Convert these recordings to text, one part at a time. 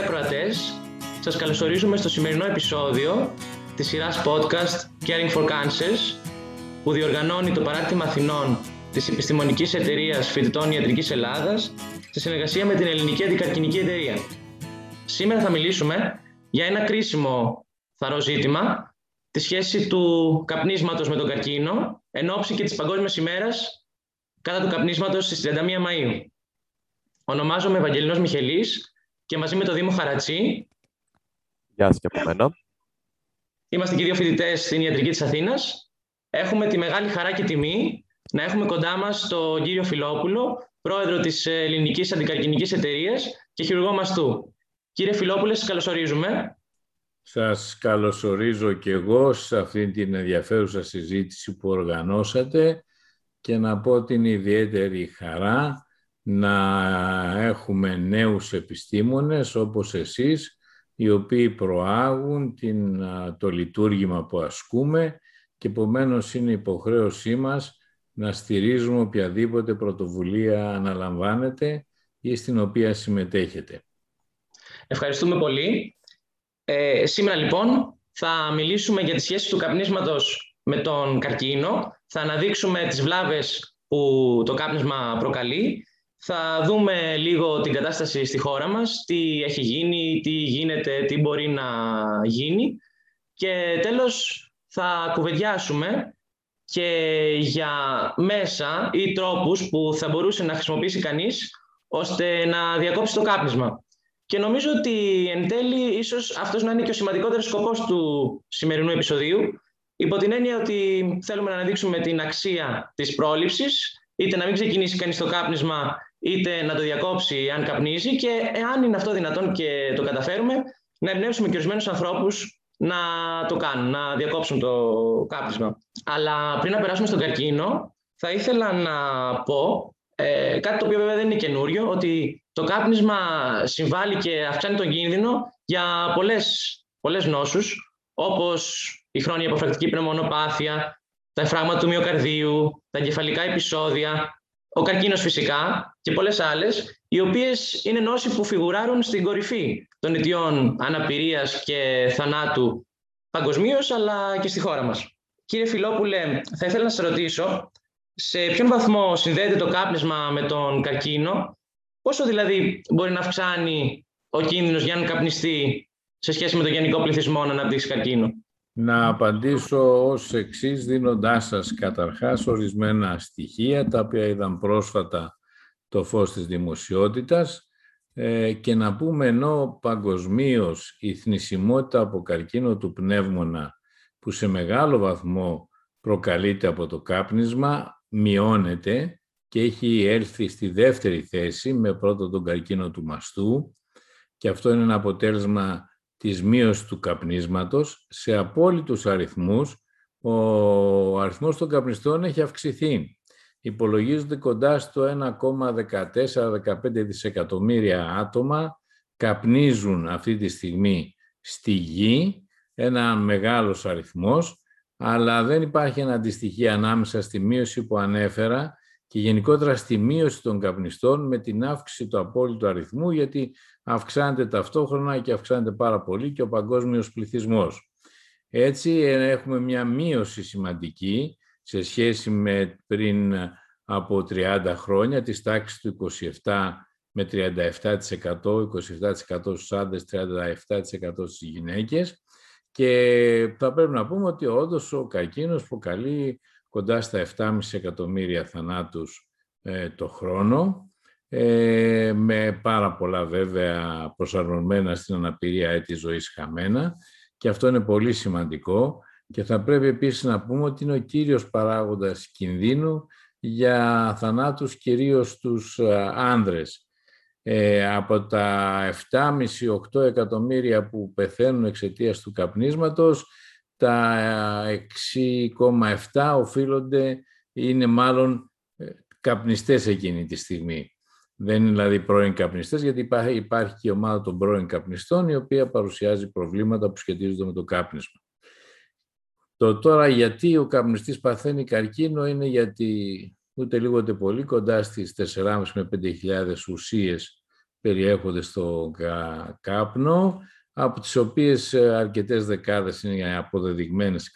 ακροατές, σας καλωσορίζουμε στο σημερινό επεισόδιο της σειράς podcast Caring for Cancers που διοργανώνει το Παράκτημα Αθηνών της Επιστημονικής Εταιρείας Φοιτητών Ιατρικής Ελλάδας σε συνεργασία με την Ελληνική Αντικαρκυνική Εταιρεία. Σήμερα θα μιλήσουμε για ένα κρίσιμο θαρό ζήτημα, τη σχέση του καπνίσματος με τον καρκίνο, εν ώψη και της Παγκόσμιας ημέρας κατά του καπνίσματος στις 31 Μαΐου. Ονομάζομαι Ευαγγελινός Μιχελής και μαζί με το Δήμο Χαρατσί. Γεια σας και από μένα. Είμαστε και δύο φοιτητές στην Ιατρική της Αθήνας. Έχουμε τη μεγάλη χαρά και τιμή να έχουμε κοντά μας τον κύριο Φιλόπουλο, πρόεδρο της Ελληνικής Αντικαρκυνικής Εταιρείας και χειρουργό μαστού. Κύριε Φιλόπουλε, σας καλωσορίζουμε. Σας καλωσορίζω και εγώ σε αυτή την ενδιαφέρουσα συζήτηση που οργανώσατε και να πω την ιδιαίτερη χαρά να έχουμε νέους επιστήμονες όπως εσείς, οι οποίοι προάγουν την, το λειτουργήμα που ασκούμε και επομένως είναι υποχρέωσή μας να στηρίζουμε οποιαδήποτε πρωτοβουλία αναλαμβάνετε ή στην οποία συμμετέχετε. Ευχαριστούμε πολύ. Ε, σήμερα λοιπόν θα μιλήσουμε για τη σχέση του καπνίσματος με τον καρκίνο. Θα αναδείξουμε τις βλάβες που το κάπνισμα προκαλεί θα δούμε λίγο την κατάσταση στη χώρα μας, τι έχει γίνει, τι γίνεται, τι μπορεί να γίνει και τέλος θα κουβεντιάσουμε και για μέσα ή τρόπους που θα μπορούσε να χρησιμοποιήσει κανείς ώστε να διακόψει το κάπνισμα. Και νομίζω ότι εν τέλει ίσως αυτός να είναι και ο σημαντικότερος σκοπός του σημερινού επεισοδίου υπό την έννοια ότι θέλουμε να αναδείξουμε την αξία της πρόληψης είτε να μην ξεκινήσει κανείς το κάπνισμα είτε να το διακόψει αν καπνίζει και εάν είναι αυτό δυνατόν και το καταφέρουμε, να εμπνεύσουμε και ορισμένους ανθρώπους να το κάνουν, να διακόψουν το κάπνισμα. Αλλά πριν να περάσουμε στον καρκίνο, θα ήθελα να πω ε, κάτι το οποίο βέβαια δεν είναι καινούριο, ότι το κάπνισμα συμβάλλει και αυξάνει τον κίνδυνο για πολλές, πολλές νόσους, όπως η χρόνια υποφρακτική πνευμονοπάθεια, τα εφράγματα του μυοκαρδίου, τα εγκεφαλικά επεισόδια, ο καρκίνος φυσικά και πολλές άλλες, οι οποίες είναι νόσοι που φιγουράρουν στην κορυφή των αιτιών αναπηρίας και θανάτου παγκοσμίως, αλλά και στη χώρα μας. Κύριε Φιλόπουλε, θα ήθελα να σας ρωτήσω, σε ποιον βαθμό συνδέεται το κάπνισμα με τον καρκίνο, πόσο δηλαδή μπορεί να αυξάνει ο κίνδυνος για να καπνιστεί σε σχέση με τον γενικό πληθυσμό να αναπτύξει καρκίνο; Να απαντήσω ως εξής, δίνοντάς σας καταρχάς ορισμένα στοιχεία, τα οποία είδαν πρόσφατα το φως της δημοσιότητας ε, και να πούμε ενώ παγκοσμίως η θνησιμότητα από καρκίνο του πνεύμονα που σε μεγάλο βαθμό προκαλείται από το κάπνισμα μειώνεται και έχει έλθει στη δεύτερη θέση με πρώτο τον καρκίνο του μαστού και αυτό είναι ένα αποτέλεσμα της μείωσης του καπνίσματος σε απόλυτους αριθμούς ο αριθμός των καπνιστών έχει αυξηθεί. Υπολογίζονται κοντά στο 1,14-15 δισεκατομμύρια άτομα καπνίζουν αυτή τη στιγμή στη γη, ένα μεγάλος αριθμός, αλλά δεν υπάρχει ένα αντιστοιχείο ανάμεσα στη μείωση που ανέφερα και γενικότερα στη μείωση των καπνιστών με την αύξηση του απόλυτου αριθμού, γιατί αυξάνεται ταυτόχρονα και αυξάνεται πάρα πολύ και ο παγκόσμιος πληθυσμός. Έτσι έχουμε μια μείωση σημαντική σε σχέση με πριν από 30 χρόνια, της τάξης του 27 με 37%, 27% στους άντρες, 37% στις γυναίκες και θα πρέπει να πούμε ότι όντως ο καρκίνος προκαλεί κοντά στα 7,5 εκατομμύρια θανάτους ε, το χρόνο, ε, με πάρα πολλά βέβαια προσαρμοσμένα στην αναπηρία έτη ζωής χαμένα και αυτό είναι πολύ σημαντικό και θα πρέπει επίσης να πούμε ότι είναι ο κύριος παράγοντας κινδύνου για θανάτους κυρίως τους ε, άνδρες. Ε, από τα 7,5-8 εκατομμύρια που πεθαίνουν εξαιτίας του καπνίσματος, τα 6,7 οφείλονται, είναι μάλλον ε, καπνιστές εκείνη τη στιγμή. Δεν είναι δηλαδή πρώην καπνιστές, γιατί υπάρχει, υπάρχει και η ομάδα των πρώην καπνιστών, η οποία παρουσιάζει προβλήματα που σχετίζονται με το κάπνισμα. Το τώρα γιατί ο καπνιστής παθαίνει καρκίνο είναι γιατί ούτε λίγο ούτε πολύ κοντά στις 4.500 με 5.000 ουσίες περιέχονται στο κάπνο, από τις οποίες ε, αρκετές δεκάδες είναι αποδεδειγμένες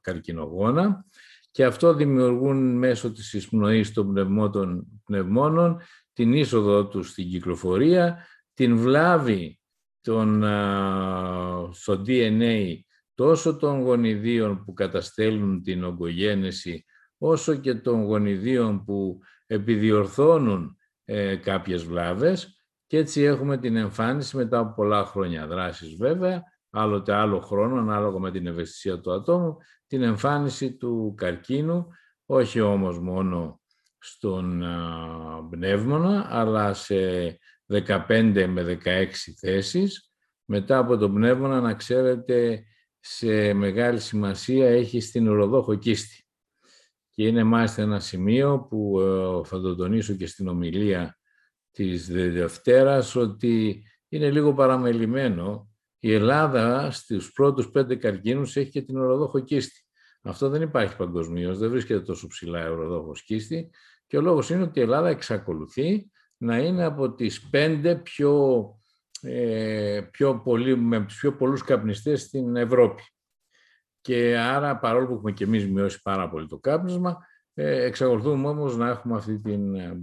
καρκινογόνα και αυτό δημιουργούν μέσω της εισπνοής των πνευμών, πνευμόνων την είσοδο τους στην κυκλοφορία, την βλάβη των, στο DNA τόσο των γονιδίων που καταστέλνουν την ογκογένεση, όσο και των γονιδίων που επιδιορθώνουν ε, κάποιες βλάβες και έτσι έχουμε την εμφάνιση μετά από πολλά χρόνια δράσης βέβαια, άλλοτε άλλο χρόνο, ανάλογα με την ευαισθησία του ατόμου, την εμφάνιση του καρκίνου, όχι όμως μόνο στον πνεύμονα, αλλά σε 15 με 16 θέσεις. Μετά από τον πνεύμονα, να ξέρετε, σε μεγάλη σημασία έχει στην ουροδόχο κίστη. Και είναι μάλιστα ένα σημείο που ε, θα το τονίσω και στην ομιλία της Δευτέρας, ότι είναι λίγο παραμελημένο. Η Ελλάδα στους πρώτους πέντε καρκίνους έχει και την οροδόχο κίστη. Αυτό δεν υπάρχει παγκοσμίως, δεν βρίσκεται τόσο ψηλά η οροδόχος κίστη και ο λόγος είναι ότι η Ελλάδα εξακολουθεί να είναι από τις πέντε πιο, ε, πιο πολύ, με τους πιο πολλούς καπνιστές στην Ευρώπη. Και άρα, παρόλο που έχουμε και εμείς μειώσει πάρα πολύ το κάπνισμα, ε, εξακολουθούμε όμως να έχουμε αυτή την ε,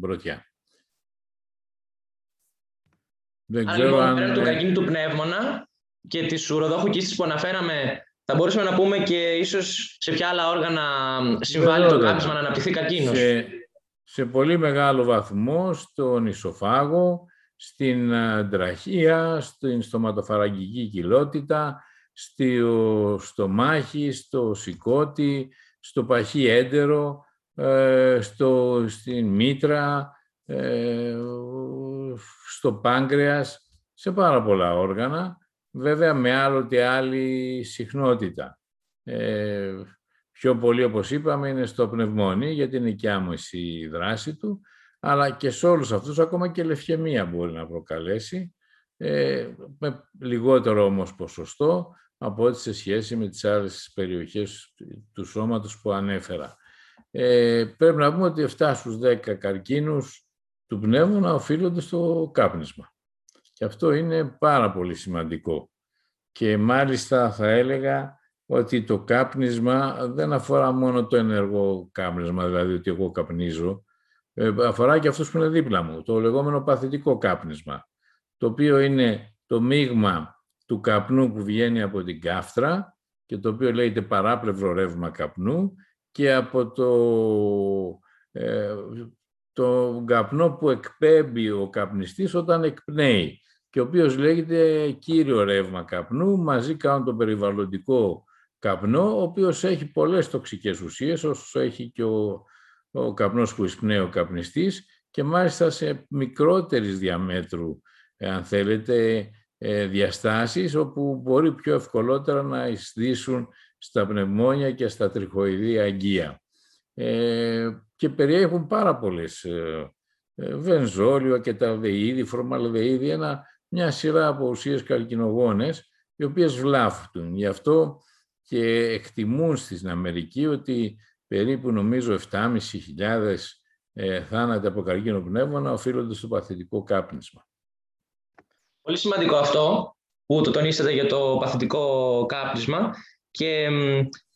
μπρωτιά. Δεν ξέρω λοιπόν, αν... Πέραν του καρκίνου του πνεύμονα και τη ουροδόχου κίστης που αναφέραμε, θα μπορούσαμε να πούμε και ίσως σε ποια άλλα όργανα συμβάλλει το κάπνισμα να αναπτυχθεί καρκίνος. Σε, σε πολύ μεγάλο βαθμό στον ισοφάγο, στην τραχεία, στην στοματοφαραγγική κοιλότητα, στο στομάχι, στο σηκώτη, στο παχύ έντερο, ε, στο, στην μήτρα, ε, στο πάγκρεας, σε πάρα πολλά όργανα, βέβαια με άλλοτε άλλη συχνότητα. Ε, πιο πολύ, όπως είπαμε, είναι στο πνευμόνι, γιατί είναι και άμεση η δράση του, αλλά και σε όλους αυτούς ακόμα και λευχαιμία μπορεί να προκαλέσει, ε, με λιγότερο όμως ποσοστό από ό,τι σε σχέση με τις άλλες περιοχές του σώματος που ανέφερα. Ε, πρέπει να πούμε ότι 7 στους 10 καρκίνους του πνεύμονα οφείλονται στο κάπνισμα. Και αυτό είναι πάρα πολύ σημαντικό. Και μάλιστα θα έλεγα ότι το κάπνισμα δεν αφορά μόνο το ενεργό κάπνισμα, δηλαδή ότι εγώ καπνίζω, ε, αφορά και αυτούς που είναι δίπλα μου, το λεγόμενο παθητικό κάπνισμα, το οποίο είναι το μείγμα του καπνού που βγαίνει από την κάφτρα και το οποίο λέγεται παράπλευρο ρεύμα καπνού και από το, ε, το καπνό που εκπέμπει ο καπνιστής όταν εκπνέει και ο οποίος λέγεται κύριο ρεύμα καπνού, μαζί κάνουν τον περιβαλλοντικό καπνό, ο οποίος έχει πολλές τοξικές ουσίες, όσο έχει και ο, ο καπνός που εισπνέει ο καπνιστής και μάλιστα σε μικρότερης διαμέτρου, αν θέλετε, ε, διαστάσεις, όπου μπορεί πιο ευκολότερα να εισδύσουν στα πνευμόνια και στα τριχοειδή αγγεία. Ε, και περιέχουν πάρα πολλές ε, ε, βενζόλιο και τα δεΐδη, φορμαλδεΐδη, ένα, μια σειρά από ουσίες καρκινογόνες, οι οποίες βλάφτουν. Γι' αυτό και εκτιμούν στην Αμερική ότι περίπου νομίζω 7.500 ε, θάνατοι από καρκίνο πνεύμονα οφείλονται στο παθητικό κάπνισμα. Πολύ σημαντικό αυτό που το τονίσατε για το παθητικό κάπνισμα και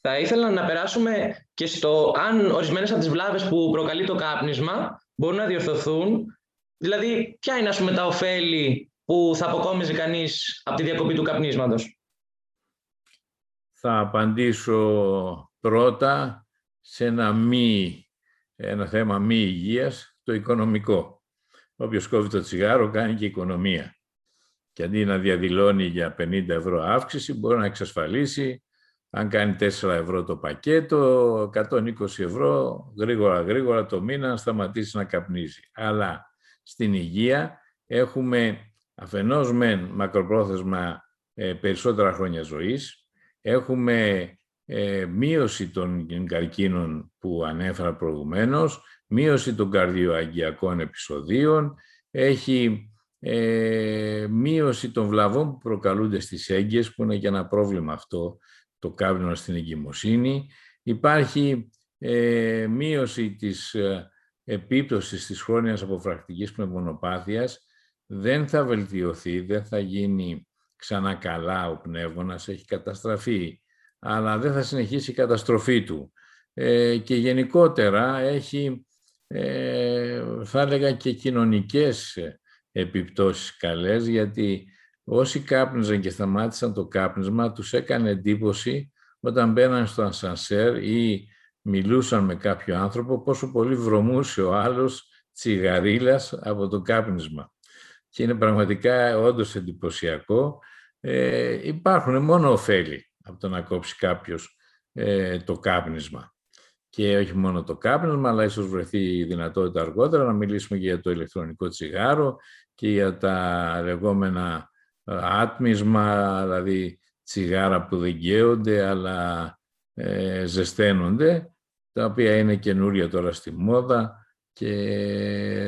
θα ήθελα να περάσουμε και στο αν ορισμένες από τις βλάβες που προκαλεί το κάπνισμα μπορούν να διορθωθούν. Δηλαδή, ποια είναι ας πούμε, τα ωφέλη που θα αποκόμιζε κανείς από τη διακοπή του καπνίσματος; Θα απαντήσω πρώτα σε ένα, μη, ένα θέμα μη υγείας, το οικονομικό. Όποιος κόβει το τσιγάρο κάνει και οικονομία. Και αντί να διαδηλώνει για 50 ευρώ αύξηση, μπορεί να εξασφαλίσει αν κάνει 4 ευρώ το πακέτο, 120 ευρώ γρήγορα γρήγορα το μήνα να σταματήσει να καπνίζει. Αλλά στην υγεία έχουμε αφενός μεν μακροπρόθεσμα ε, περισσότερα χρόνια ζωής, έχουμε ε, μείωση των καρκίνων που ανέφερα προηγουμένως, μείωση των καρδιοαγγειακών επεισοδίων, έχει ε, μείωση των βλαβών που προκαλούνται στις έγκυες, που είναι και ένα πρόβλημα αυτό το κάπνισμα στην εγκυμοσύνη. Υπάρχει ε, μείωση της ε, επίπτωσης της χρόνιας αποφρακτικής πνευμονοπάθειας δεν θα βελτιωθεί, δεν θα γίνει ξανά καλά ο πνεύμονας, έχει καταστραφεί, αλλά δεν θα συνεχίσει η καταστροφή του. Ε, και γενικότερα έχει, ε, θα έλεγα και κοινωνικές επιπτώσεις καλές, γιατί όσοι κάπνιζαν και σταμάτησαν το κάπνισμα, τους έκανε εντύπωση όταν μπαίναν στο ασανσέρ ή μιλούσαν με κάποιο άνθρωπο, πόσο πολύ βρωμούσε ο άλλος τσιγαρίλας από το κάπνισμα. Και είναι πραγματικά όντως εντυπωσιακό. Ε, υπάρχουν μόνο ωφέλη από το να κόψει κάποιος ε, το κάπνισμα. Και όχι μόνο το κάπνισμα, αλλά ίσως βρεθεί η δυνατότητα αργότερα να μιλήσουμε για το ηλεκτρονικό τσιγάρο και για τα λεγόμενα ε, άτμισμα, δηλαδή τσιγάρα που δεν γκέονται αλλά ε, ζεσταίνονται, τα οποία είναι καινούρια τώρα στη μόδα και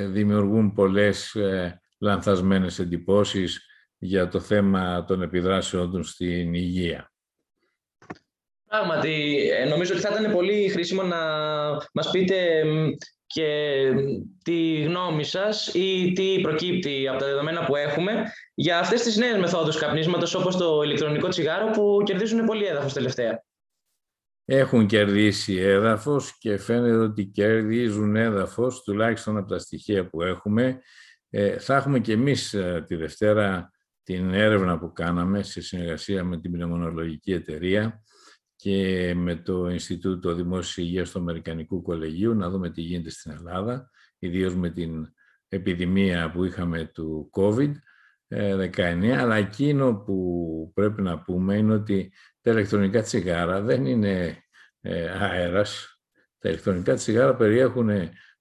δημιουργούν πολλές ε, λανθασμένες εντυπώσεις για το θέμα των επιδράσεων τους στην υγεία. Πράγματι, ε, νομίζω ότι θα ήταν πολύ χρήσιμο να μας πείτε και τη γνώμη σας ή τι προκύπτει από τα δεδομένα που έχουμε για αυτές τις νέες μεθόδους καπνίσματος όπως το ηλεκτρονικό τσιγάρο που κερδίζουν πολύ έδαφος τελευταία; Έχουν κερδίσει έδαφος και φαίνεται ότι κερδίζουν έδαφος τουλάχιστον από τα στοιχεία που έχουμε. Ε, θα έχουμε και εμείς ε, τη Δευτέρα την έρευνα που κάναμε σε συνεργασία με την Πνευμονολογική Εταιρεία και με το Ινστιτούτο Δημόσιας Υγείας του Αμερικανικού Κολεγίου να δούμε τι γίνεται στην Ελλάδα, ιδίως με την επιδημία που είχαμε του COVID-19, αλλά εκείνο που πρέπει να πούμε είναι ότι τα ηλεκτρονικά τσιγάρα δεν είναι ε, αέρας. Τα ηλεκτρονικά τσιγάρα περιέχουν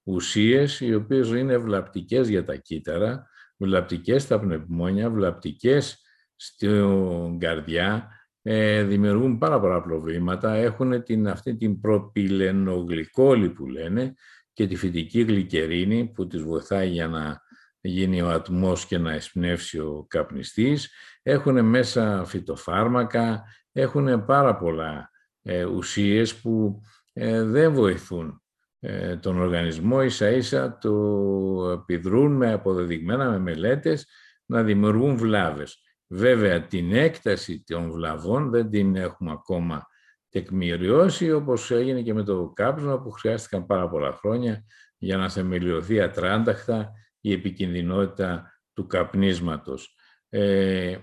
ουσίες οι οποίες είναι βλαπτικές για τα κύτταρα, βλαπτικές στα πνευμόνια, βλαπτικές στην καρδιά, ε, δημιουργούν πάρα πολλά προβλήματα. Έχουν την, αυτή την προπυλενογλυκόλη που λένε και τη φυτική γλυκερίνη που τις βοηθάει για να γίνει ο ατμός και να εσπνεύσει ο καπνιστής. Έχουν μέσα φυτοφάρμακα, έχουν πάρα πολλά ε, ουσίες που ε, δεν βοηθούν ε, τον οργανισμό, ίσα ίσα το επιδρούν με αποδεδειγμένα, με μελέτες, να δημιουργούν βλάβες. Βέβαια, την έκταση των βλαβών δεν την έχουμε ακόμα τεκμηριώσει, όπως έγινε και με το κάψιμο που χρειάστηκαν πάρα πολλά χρόνια για να θεμελιωθεί ατράνταχτα η επικινδυνότητα του καπνίσματος. Ε,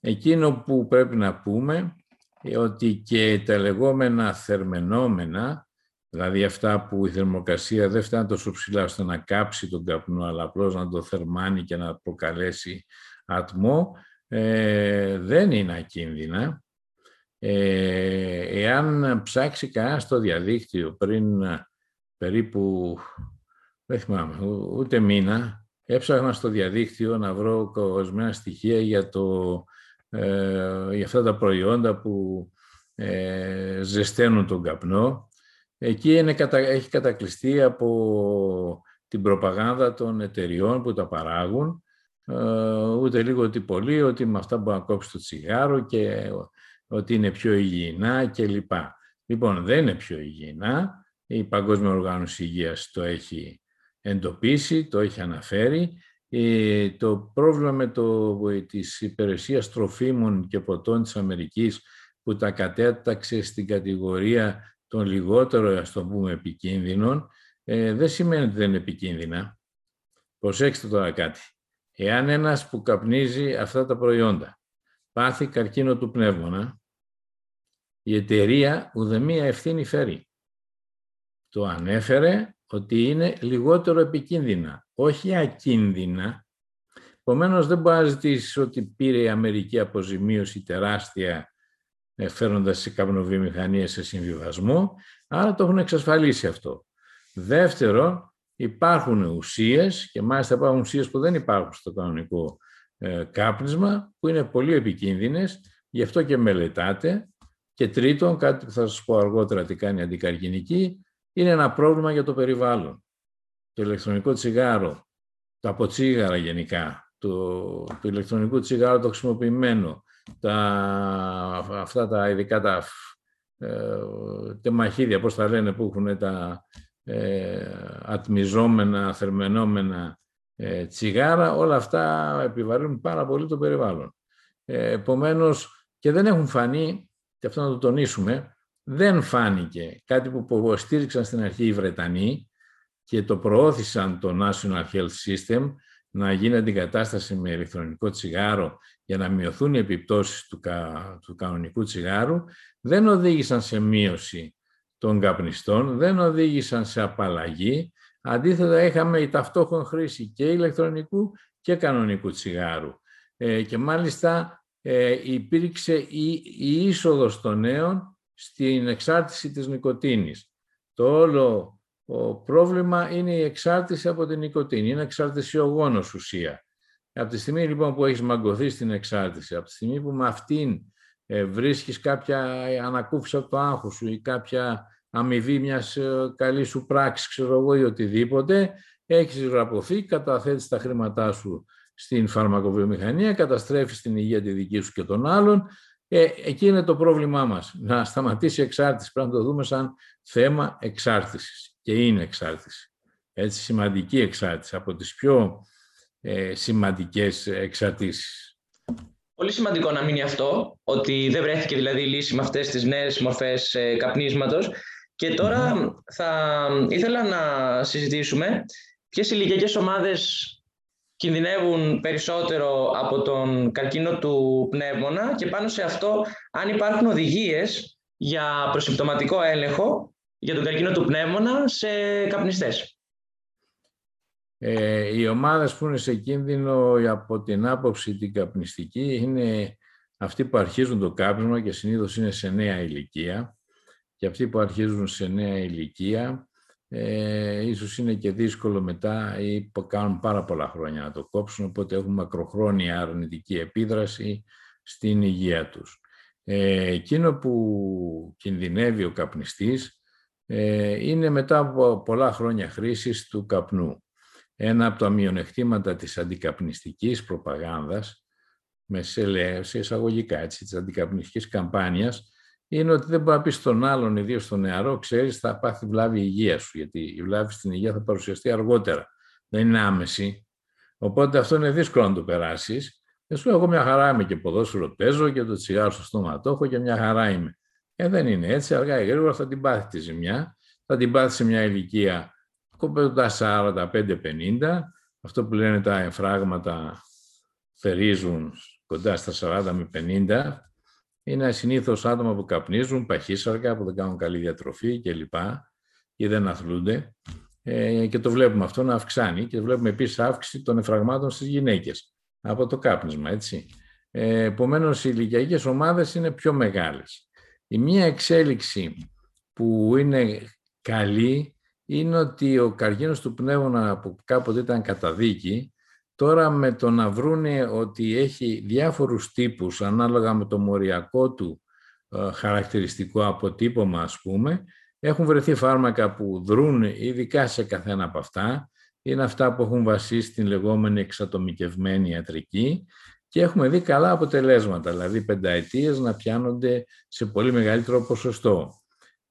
εκείνο που πρέπει να πούμε ότι και τα λεγόμενα θερμενόμενα, δηλαδή αυτά που η θερμοκρασία δεν φτάνει τόσο ψηλά ώστε να κάψει τον καπνό, αλλά απλώς να το θερμάνει και να προκαλέσει ατμό, ε, δεν είναι ακίνδυνα. Ε, εάν ψάξει κανένας στο διαδίκτυο πριν περίπου, δεν θυμάμαι, ούτε μήνα, έψαχνα στο διαδίκτυο να βρω ορισμένα στοιχεία για, το, ε, για αυτά τα προϊόντα που ε, ζεσταίνουν τον καπνό. Εκεί είναι, έχει κατακλειστεί από την προπαγάνδα των εταιριών που τα παράγουν ε, ούτε λίγο ούτε πολύ, ότι με αυτά μπορεί να κόψει το τσιγάρο και ότι είναι πιο υγιεινά κλπ. Λοιπόν, δεν είναι πιο υγιεινά. Η Παγκόσμια Οργάνωση Υγείας το έχει εντοπίσει, το έχει αναφέρει. Ε, το πρόβλημα με το, της υπηρεσίας τροφίμων και ποτών της Αμερικής που τα κατέταξε στην κατηγορία των λιγότερο, ας το πούμε, επικίνδυνων, ε, δεν σημαίνει ότι δεν είναι επικίνδυνα. Προσέξτε τώρα κάτι. Εάν ένας που καπνίζει αυτά τα προϊόντα πάθει καρκίνο του πνεύμονα, η εταιρεία ουδεμία ευθύνη φέρει. Το ανέφερε ότι είναι λιγότερο επικίνδυνα, όχι ακίνδυνα. Επομένως δεν μπορεί να ζητήσεις ότι πήρε η Αμερική αποζημίωση τεράστια ε, φέροντας σε καπνοβιομηχανίες σε συμβιβασμό, άρα το έχουν εξασφαλίσει αυτό. Δεύτερο, υπάρχουν ουσίες και μάλιστα υπάρχουν ουσίες που δεν υπάρχουν στο κανονικό ε, κάπνισμα που είναι πολύ επικίνδυνες, γι' αυτό και μελετάτε. Και τρίτον, κάτι που θα σας πω αργότερα τι κάνει αντικαρκυνική, είναι ένα πρόβλημα για το περιβάλλον. Το ηλεκτρονικό τσιγάρο, τα αποτσίγαρα γενικά, το, το ηλεκτρονικό τσιγάρο το χρησιμοποιημένο, τα, αυτά τα ειδικά τα ε, τεμαχίδια, πώς τα λένε, που έχουν τα, ε, ατμιζόμενα, θερμενόμενα ε, τσιγάρα, όλα αυτά επιβαρύνουν πάρα πολύ το περιβάλλον. Ε, επομένως, και δεν έχουν φανεί, και αυτό να το τονίσουμε, δεν φάνηκε κάτι που υποστήριξαν στην αρχή οι Βρετανοί και το προώθησαν το National Health System να γίνει αντικατάσταση με ηλεκτρονικό τσιγάρο για να μειωθούν οι επιπτώσεις του, του κανονικού τσιγάρου, δεν οδήγησαν σε μείωση των καπνιστών, δεν οδήγησαν σε απαλλαγή. Αντίθετα, είχαμε η ταυτόχρονη χρήση και ηλεκτρονικού και κανονικού τσιγάρου. Ε, και μάλιστα ε, υπήρξε η, η είσοδος των νέων στην εξάρτηση της νοικοτήνης. Το όλο ο πρόβλημα είναι η εξάρτηση από την νοικοτήνη. Είναι εξαρτησιογόνος ουσία. Από τη στιγμή λοιπόν που έχεις μαγκωθεί στην εξάρτηση, από τη στιγμή που με αυτήν ε, βρίσκεις κάποια ανακούφιση από το άγχος σου ή κάποια αμοιβή μιας ε, καλής σου πράξης, ξέρω εγώ, ή οτιδήποτε, έχεις γραπωθεί, καταθέτεις τα χρήματά σου στην φαρμακοβιομηχανία, καταστρέφεις την υγεία τη δική σου και των άλλων. Ε, εκεί είναι το πρόβλημά μας. Να σταματήσει η εξάρτηση. Πρέπει να το δούμε σαν θέμα εξάρτησης. Και είναι εξάρτηση. Έτσι, σημαντική εξάρτηση. Από τις πιο ε, σημαντικές εξαρτήσεις. Πολύ σημαντικό να μείνει αυτό, ότι δεν βρέθηκε δηλαδή η λύση με αυτές τις νέες μορφές ε, καπνίσματος. Και τωρα θα ήθελα να συζητήσουμε ποιες ηλικιακές ομάδες κινδυνεύουν περισσότερο από τον καρκίνο του πνεύμονα και πάνω σε αυτό αν υπάρχουν οδηγίες για προσυμπτωματικό έλεγχο για τον καρκίνο του πνεύμονα σε καπνιστές. Ε, οι ομάδες που είναι σε κίνδυνο από την άποψη την καπνιστική είναι αυτοί που αρχίζουν το κάπνισμα και συνήθως είναι σε νέα ηλικία και αυτοί που αρχίζουν σε νέα ηλικία ε, ίσως είναι και δύσκολο μετά ή που κάνουν πάρα πολλά χρόνια να το κόψουν οπότε έχουν μακροχρόνια αρνητική επίδραση στην υγεία τους. Ε, εκείνο που κινδυνεύει ο καπνιστής ε, είναι μετά από πολλά χρόνια χρήσης του καπνού ένα από τα μειονεκτήματα της αντικαπνιστικής προπαγάνδας, με σε, σε εισαγωγικά έτσι, της αντικαπνιστικής καμπάνιας, είναι ότι δεν μπορεί να πει στον άλλον, ιδίως στον νεαρό, ξέρεις, θα πάθει βλάβη η υγεία σου, γιατί η βλάβη στην υγεία θα παρουσιαστεί αργότερα. Δεν είναι άμεση. Οπότε αυτό είναι δύσκολο να το περάσεις. Και σου εγώ μια χαρά είμαι και ποδόσφαιρο παίζω και το τσιγάρο στο στόμα το έχω και μια χαρά είμαι. Ε, δεν είναι έτσι. Αργά ή γρήγορα θα την πάθει τη ζημιά. Θα την πάθει σε μια ηλικία κομπέζοντα 45-50, αυτό που λένε τα εμφράγματα θερίζουν κοντά στα 40 με 50, είναι συνήθω άτομα που καπνίζουν, παχύσαρκα, που δεν κάνουν καλή διατροφή κλπ. ή δεν αθλούνται. Ε, και το βλέπουμε αυτό να αυξάνει και βλέπουμε επίσης αύξηση των εφραγμάτων στις γυναίκες από το κάπνισμα, έτσι. Ε, Επομένως, οι ηλικιακές ομάδες είναι πιο μεγάλες. Η μία εξέλιξη που είναι καλή είναι ότι ο καρκίνος του πνεύμονα που κάποτε ήταν καταδίκη, τώρα με το να βρούνε ότι έχει διάφορους τύπους ανάλογα με το μοριακό του ε, χαρακτηριστικό αποτύπωμα, ας πούμε, έχουν βρεθεί φάρμακα που δρούν ειδικά σε καθένα από αυτά. Είναι αυτά που έχουν βασίσει στην λεγόμενη εξατομικευμένη ιατρική και έχουμε δει καλά αποτελέσματα, δηλαδή πενταετίες να πιάνονται σε πολύ μεγαλύτερο ποσοστό.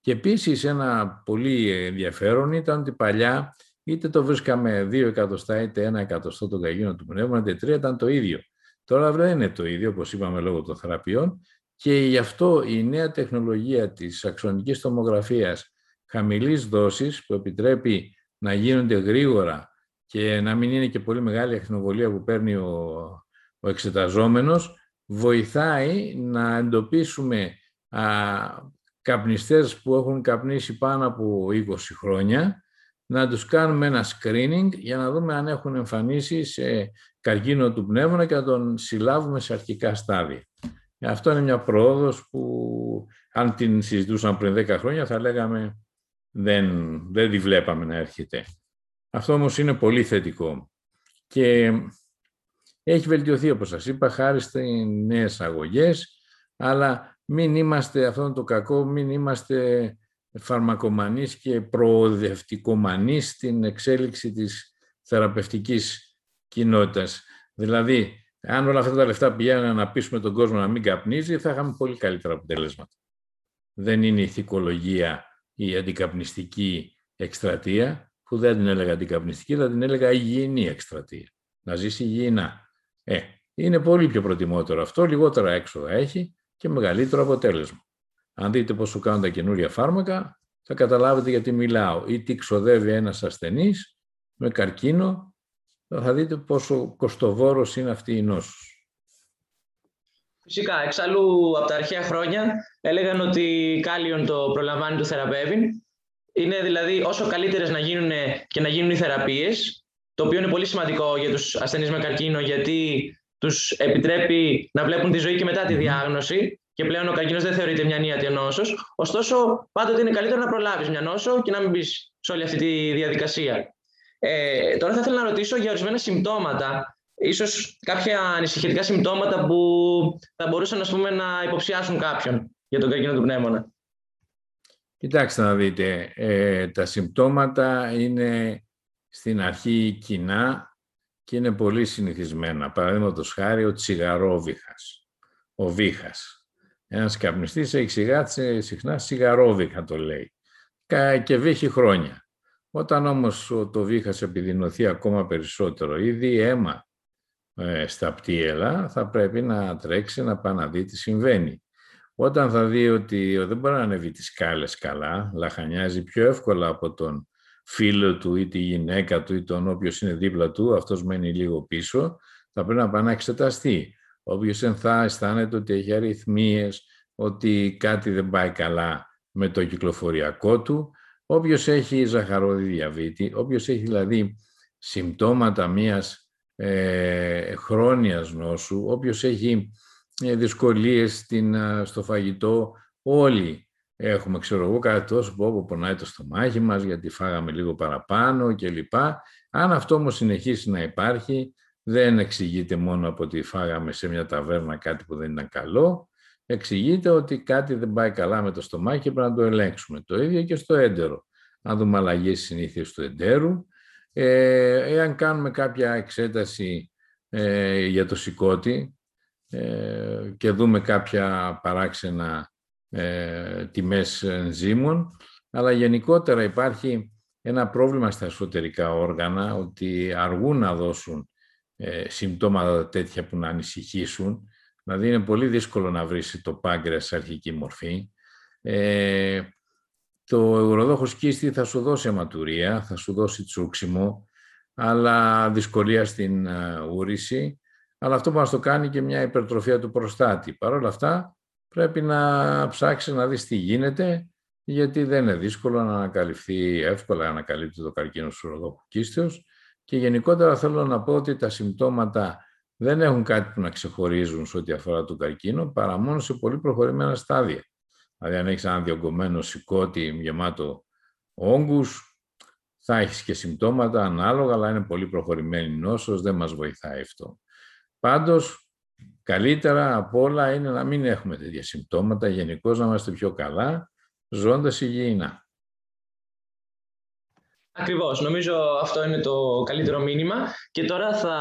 Και επίσης ένα πολύ ενδιαφέρον ήταν ότι παλιά είτε το βρίσκαμε δύο εκατοστά είτε ένα εκατοστό των καγίνων του πνεύμα, είτε τρία ήταν το ίδιο. Τώρα δεν είναι το ίδιο, όπως είπαμε λόγω των θεραπείων, και γι' αυτό η νέα τεχνολογία της αξονικής τομογραφίας χαμηλής δόσης, που επιτρέπει να γίνονται γρήγορα και να μην είναι και πολύ μεγάλη ακτινοβολία που παίρνει ο, ο εξεταζόμενος, βοηθάει να εντοπίσουμε καπνιστές που έχουν καπνίσει πάνω από 20 χρόνια, να τους κάνουμε ένα screening για να δούμε αν έχουν εμφανίσει σε καρκίνο του πνεύμα και να τον συλλάβουμε σε αρχικά στάδια. Αυτό είναι μια πρόοδος που αν την συζητούσαμε πριν 10 χρόνια θα λέγαμε δεν, δεν τη βλέπαμε να έρχεται. Αυτό όμως είναι πολύ θετικό. Και έχει βελτιωθεί όπως σας είπα χάρη στις νέες αγωγές, αλλά μην είμαστε, αυτό το κακό, μην είμαστε φαρμακομανείς και προοδευτικομανείς στην εξέλιξη της θεραπευτικής κοινότητας. Δηλαδή, αν όλα αυτά τα λεφτά πηγαίνουν να πείσουμε τον κόσμο να μην καπνίζει, θα είχαμε πολύ καλύτερα αποτελέσματα. Δεν είναι ηθικολογία η αντικαπνιστική εκστρατεία. που δεν την έλεγα αντικαπνιστική, θα την έλεγα υγιεινή εκστρατεία. Να ζήσει υγιεινά. Ε, είναι πολύ πιο προτιμότερο αυτό, λιγότερα έξοδα έχει και μεγαλύτερο αποτέλεσμα. Αν δείτε πόσο κάνουν τα καινούρια φάρμακα, θα καταλάβετε γιατί μιλάω. Ή τι ξοδεύει ένας ασθενής με καρκίνο, θα δείτε πόσο κοστοβόρος είναι αυτή η νόσος. Φυσικά, εξάλλου από τα αρχαία χρόνια έλεγαν ότι κάλιον το προλαμβάνει το θεραπεύει. Είναι δηλαδή όσο καλύτερες να γίνουν και να γίνουν οι θεραπείες, το οποίο είναι πολύ σημαντικό για τους ασθενείς με καρκίνο, γιατί τους επιτρέπει να βλέπουν τη ζωή και μετά τη διάγνωση και πλέον ο καρκίνος δεν θεωρείται μια νύατη νόσος. Ωστόσο, πάντοτε είναι καλύτερο να προλάβεις μια νόσο και να μην μπεις σε όλη αυτή τη διαδικασία. Ε, τώρα θα ήθελα να ρωτήσω για ορισμένα συμπτώματα, ίσως κάποια ανησυχητικά συμπτώματα που θα μπορούσαν ας πούμε, να υποψιάσουν κάποιον για τον καρκίνο του πνεύμονα. Κοιτάξτε να δείτε, ε, τα συμπτώματα είναι στην αρχή κοινά και είναι πολύ συνηθισμένα. Παραδείγματος χάρη ο τσιγαρόβιχας, ο βίχας. Ένας καπνιστής έχει σιγά, συχνά σιγαρόβιχα το λέει και βύχει χρόνια. Όταν όμως το βήχας επιδεινωθεί ακόμα περισσότερο, ήδη αίμα ε, στα πτύελα, θα πρέπει να τρέξει να πάει να δει τι συμβαίνει. Όταν θα δει ότι δεν μπορεί να ανεβεί τις σκάλες καλά, λαχανιάζει πιο εύκολα από τον φίλο του ή τη γυναίκα του ή τον όποιος είναι δίπλα του, αυτός μένει λίγο πίσω, θα πρέπει να πάει να εξεταστεί. Όποιος θα αισθάνεται ότι έχει αριθμίες, ότι κάτι δεν πάει καλά με το κυκλοφοριακό του, όποιος έχει ζαχαρόδι διαβήτη, όποιος έχει δηλαδή συμπτώματα μιας ε, χρόνιας νόσου, όποιος έχει ε, δυσκολίες στην, στο φαγητό, όλοι έχουμε, ξέρω εγώ, κάτι τόσο που όπου πονάει το στομάχι μας, γιατί φάγαμε λίγο παραπάνω κλπ. Αν αυτό όμως συνεχίσει να υπάρχει, δεν εξηγείται μόνο από ότι φάγαμε σε μια ταβέρνα κάτι που δεν ήταν καλό, εξηγείται ότι κάτι δεν πάει καλά με το στομάχι και πρέπει να το ελέγξουμε. Το ίδιο και στο έντερο. Αν δούμε αλλαγές συνήθειες του εντέρου, ε, εάν κάνουμε κάποια εξέταση ε, για το σηκώτη ε, και δούμε κάποια παράξενα ε, τιμές ενζήμων, αλλά γενικότερα υπάρχει ένα πρόβλημα στα εσωτερικά όργανα, ότι αργούν να δώσουν ε, συμπτώματα τέτοια που να ανησυχήσουν. Δηλαδή είναι πολύ δύσκολο να βρεις το πάγκρεα σε αρχική μορφή. Ε, το ευρωδόχος κίστη θα σου δώσει αματουρία, θα σου δώσει τσούξιμο, αλλά δυσκολία στην ε, ούρηση. Αλλά αυτό που μας το κάνει και μια υπερτροφία του προστάτη. Παρ' όλα αυτά, πρέπει να ψάξει να δεις τι γίνεται, γιατί δεν είναι δύσκολο να ανακαλυφθεί εύκολα, να ανακαλύπτει το καρκίνο του ευρωδόχου κίστεως. Και γενικότερα θέλω να πω ότι τα συμπτώματα δεν έχουν κάτι που να ξεχωρίζουν σε ό,τι αφορά το καρκίνο, παρά μόνο σε πολύ προχωρημένα στάδια. Δηλαδή, αν έχεις ένα διωγγωμένο σηκώτη γεμάτο όγκους, θα έχεις και συμπτώματα ανάλογα, αλλά είναι πολύ προχωρημένη νόσος, δεν μας βοηθάει αυτό. Πάντως, καλύτερα από όλα είναι να μην έχουμε τέτοια συμπτώματα, γενικώς να είμαστε πιο καλά, ζώντας υγιεινά. Ακριβώς. Νομίζω αυτό είναι το καλύτερο μήνυμα. Και τώρα θα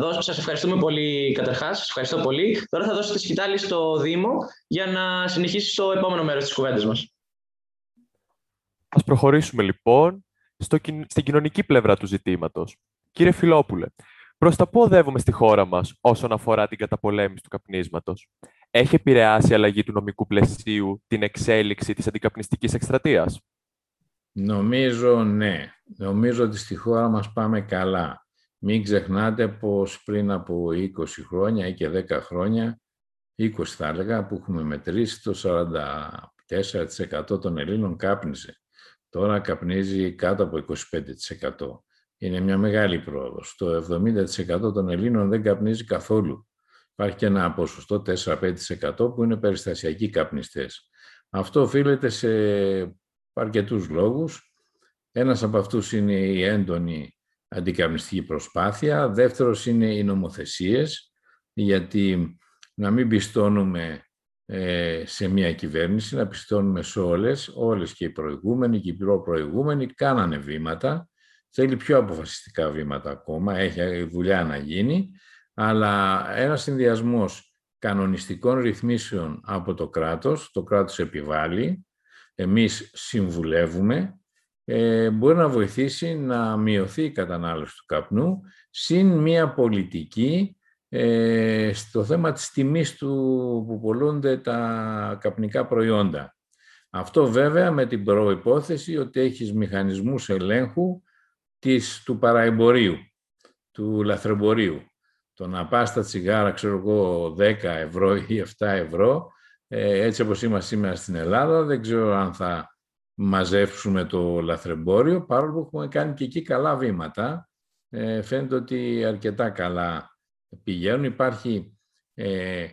δώσω. Σας ευχαριστούμε πολύ καταρχάς. Σας ευχαριστώ πολύ. Τώρα θα δώσω τη σκητάλη στο Δήμο για να συνεχίσει το επόμενο μέρος της κουβέντας μας. Α προχωρήσουμε λοιπόν στο, στην κοινωνική πλευρά του ζητήματος. Κύριε Φιλόπουλε, προ τα πού οδεύουμε στη χώρα μας όσον αφορά την καταπολέμηση του καπνίσματος. Έχει επηρεάσει η αλλαγή του νομικού πλαισίου την εξέλιξη της αντικαπνιστικής εκστρατείας; Νομίζω ναι. Νομίζω ότι στη χώρα μας πάμε καλά. Μην ξεχνάτε πως πριν από 20 χρόνια ή και 10 χρόνια, 20 θα έλεγα, που έχουμε μετρήσει το 44% των Ελλήνων κάπνιζε. Τώρα καπνίζει κάτω από 25%. Είναι μια μεγάλη πρόοδος. Το 70% των Ελλήνων δεν καπνίζει καθόλου. Υπάρχει και ένα ποσοστό 4-5% που είναι περιστασιακοί καπνιστές. Αυτό οφείλεται σε αρκετούς λόγους. Ένας από αυτούς είναι η έντονη αντικαπνιστική προσπάθεια. Δεύτερος είναι οι νομοθεσίες, γιατί να μην πιστώνουμε ε, σε μια κυβέρνηση, να πιστώνουμε σε όλες, όλες και οι προηγούμενοι και οι πιο προηγούμενοι κάνανε βήματα, θέλει πιο αποφασιστικά βήματα ακόμα, έχει δουλειά να γίνει, αλλά ένας συνδυασμός κανονιστικών ρυθμίσεων από το κράτος, το κράτος επιβάλλει, εμείς συμβουλεύουμε ε, μπορεί να βοηθήσει να μειωθεί η κατανάλωση του καπνού συν μια πολιτική ε, στο θέμα της τιμής του που πολλούνται τα καπνικά προϊόντα. Αυτό βέβαια με την προϋπόθεση ότι έχεις μηχανισμούς ελέγχου της, του παραεμπορίου, του λαθρεμπορίου. Το να πας στα τσιγάρα, ξέρω εγώ, 10 ευρώ ή 7 ευρώ, ε, έτσι όπως είμαστε σήμερα στην Ελλάδα, δεν ξέρω αν θα μαζεύσουμε το λαθρεμπόριο, παρόλο που έχουμε κάνει και εκεί καλά βήματα. Ε, φαίνεται ότι αρκετά καλά πηγαίνουν. Υπάρχει ε,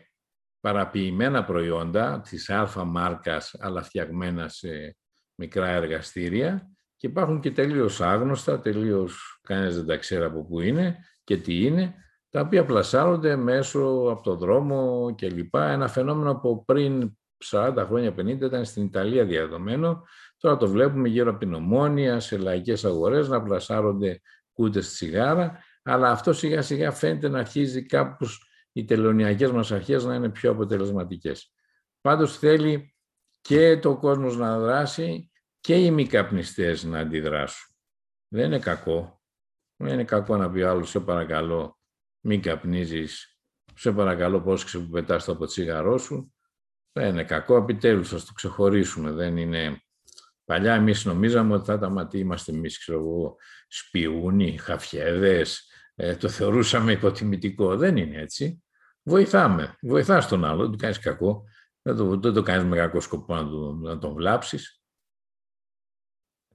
παραποιημένα προϊόντα της αλφα μάρκας, αλλά φτιαγμένα σε μικρά εργαστήρια και υπάρχουν και τελείως άγνωστα, τελείως κανένας δεν τα ξέρει από πού είναι και τι είναι, τα οποία πλασάρονται μέσω από το δρόμο κλπ. Ένα φαινόμενο που πριν 40 χρόνια, 50 ήταν στην Ιταλία διαδομένο. Τώρα το βλέπουμε γύρω από την Ομόνια, σε λαϊκές αγορές, να πλασάρονται κούτες τσιγάρα, αλλά αυτό σιγά σιγά φαίνεται να αρχίζει κάπως οι τελωνιακές μας αρχές να είναι πιο αποτελεσματικές. Πάντως θέλει και το κόσμος να δράσει και οι μη καπνιστές να αντιδράσουν. Δεν είναι κακό. Δεν είναι κακό να πει άλλος, σε παρακαλώ, μην καπνίζεις, σε παρακαλώ πρόσεξε που πετάς το από τσιγαρό σου. Δεν είναι κακό, επιτέλους θα το ξεχωρίσουμε. Δεν είναι... Παλιά εμείς νομίζαμε ότι θα ήταν τι είμαστε εμείς, ξέρω εγώ, σπιούνι, χαφιέδες, ε, το θεωρούσαμε υποτιμητικό. Δεν είναι έτσι. Βοηθάμε. Βοηθάς τον άλλο, δεν του κάνεις κακό. Δεν το, δεν το κάνεις με κακό σκοπό να, τον, να τον βλάψεις.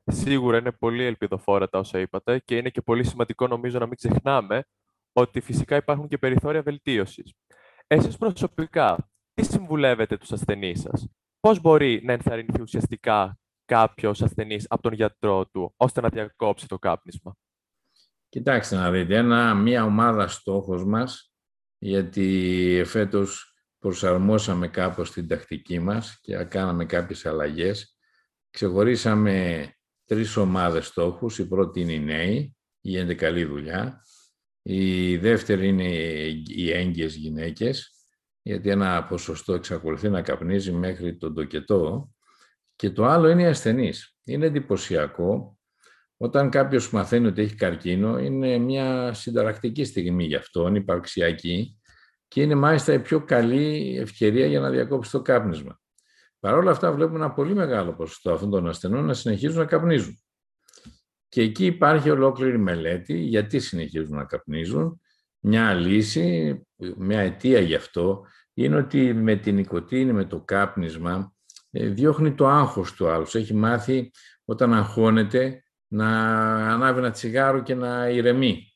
Σίγουρα είναι πολύ ελπιδοφόρα τα όσα είπατε και είναι και πολύ σημαντικό νομίζω να μην ξεχνάμε ότι φυσικά υπάρχουν και περιθώρια βελτίωσης. Εσείς προσωπικά, τι συμβουλεύετε τους ασθενείς σας, πώς μπορεί να ενθαρρυνθεί ουσιαστικά κάποιος ασθενής από τον γιατρό του, ώστε να διακόψει το κάπνισμα; Κοιτάξτε να δείτε, ένα, μια ομάδα στόχος μας, γιατί φέτος προσαρμόσαμε κάπως την τακτική μας και κάναμε κάποιες αλλαγές. Ξεχωρίσαμε τρεις ομάδες στόχους. Η πρώτη είναι οι νέοι, γίνεται καλή δουλειά. Η δεύτερη είναι οι έγκυες γυναίκες, γιατί ένα ποσοστό εξακολουθεί να καπνίζει μέχρι τον τοκετό. Και το άλλο είναι οι ασθενείς. Είναι εντυπωσιακό όταν κάποιος μαθαίνει ότι έχει καρκίνο, είναι μια συνταρακτική στιγμή για αυτόν, υπαρξιακή, και είναι μάλιστα η πιο καλή ευκαιρία για να διακόψει το κάπνισμα. Παρ' όλα αυτά βλέπουμε ένα πολύ μεγάλο ποσοστό αυτών των ασθενών να συνεχίζουν να καπνίζουν. Και εκεί υπάρχει ολόκληρη μελέτη γιατί συνεχίζουν να καπνίζουν. Μια λύση, μια αιτία γι' αυτό, είναι ότι με την νοικοτήνη, με το κάπνισμα, ε, διώχνει το άγχος του άλλους. Έχει μάθει όταν αγχώνεται να ανάβει ένα τσιγάρο και να ηρεμεί.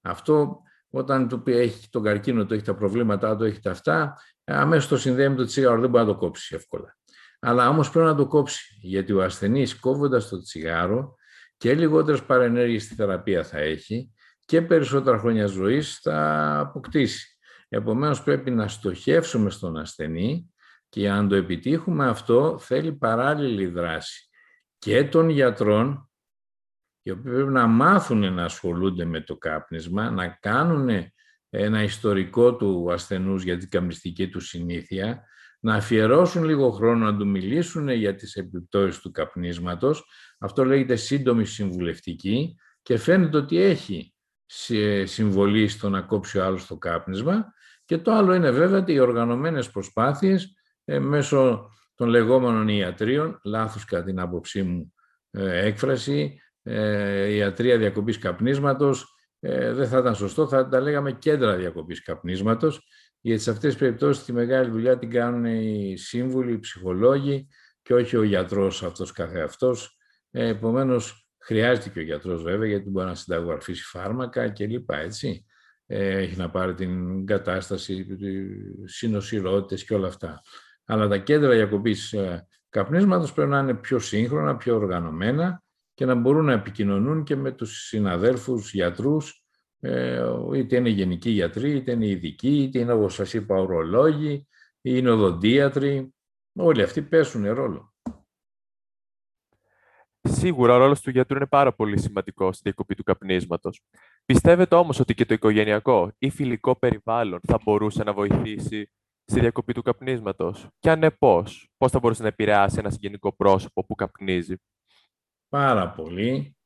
Αυτό όταν το έχει τον καρκίνο, το έχει τα προβλήματά του, έχει τα αυτά, αμέσως το συνδέει με το τσιγάρο, δεν μπορεί να το κόψει εύκολα. Αλλά όμως πρέπει να το κόψει, γιατί ο ασθενής κόβοντας το τσιγάρο και λιγότερες παρενέργειες στη θεραπεία θα έχει και περισσότερα χρόνια ζωής θα αποκτήσει. Επομένως πρέπει να στοχεύσουμε στον ασθενή και αν το επιτύχουμε αυτό θέλει παράλληλη δράση και των γιατρών οι οποίοι πρέπει να μάθουν να ασχολούνται με το κάπνισμα, να κάνουν ένα ιστορικό του ασθενούς για την καπνιστική του συνήθεια, να αφιερώσουν λίγο χρόνο να του μιλήσουν για τις επιπτώσεις του καπνίσματος. Αυτό λέγεται σύντομη συμβουλευτική και φαίνεται ότι έχει συμβολή στο να κόψει ο άλλος το κάπνισμα. Και το άλλο είναι βέβαια ότι οι οργανωμένες προσπάθειες ε, μέσω των λεγόμενων ιατρίων, λάθος κατά την άποψή μου ε, έκφραση, ε, ιατρία διακοπής καπνίσματος, ε, δεν θα ήταν σωστό, θα τα λέγαμε κέντρα διακοπής καπνίσματος, γιατί σε αυτές τις περιπτώσεις τη μεγάλη δουλειά την κάνουν οι σύμβουλοι, οι ψυχολόγοι και όχι ο γιατρός αυτός καθεαυτός. Ε, επομένως, χρειάζεται και ο γιατρός βέβαια, γιατί μπορεί να συνταγογραφήσει φάρμακα κλπ. Έτσι. Ε, έχει να πάρει την κατάσταση, συνοσυρότητες και όλα αυτά. Αλλά τα κέντρα διακοπής ε, καπνίσματος πρέπει να είναι πιο σύγχρονα, πιο οργανωμένα και να μπορούν να επικοινωνούν και με τους συναδέλφους γιατρούς, ε, είτε είναι γενικοί γιατροί, είτε είναι ειδικοί, είτε είναι, όπως σας είπα, ορολόγοι, ή είναι οδοντίατροι. Όλοι αυτοί πέσουν ρόλο. Σίγουρα ο ρόλος του γιατρού είναι πάρα πολύ σημαντικό στη διακοπή του καπνίσματος. Πιστεύετε όμως ότι και το οικογενειακό ή φιλικό περιβάλλον θα μπορούσε να βοηθήσει στη διακοπή του καπνίσματος; Και αν ναι, πώς; Πώς θα μπορούσε να επηρεάσει ένα συγγενικό πρόσωπο που καπνίζει; πάρα πολύ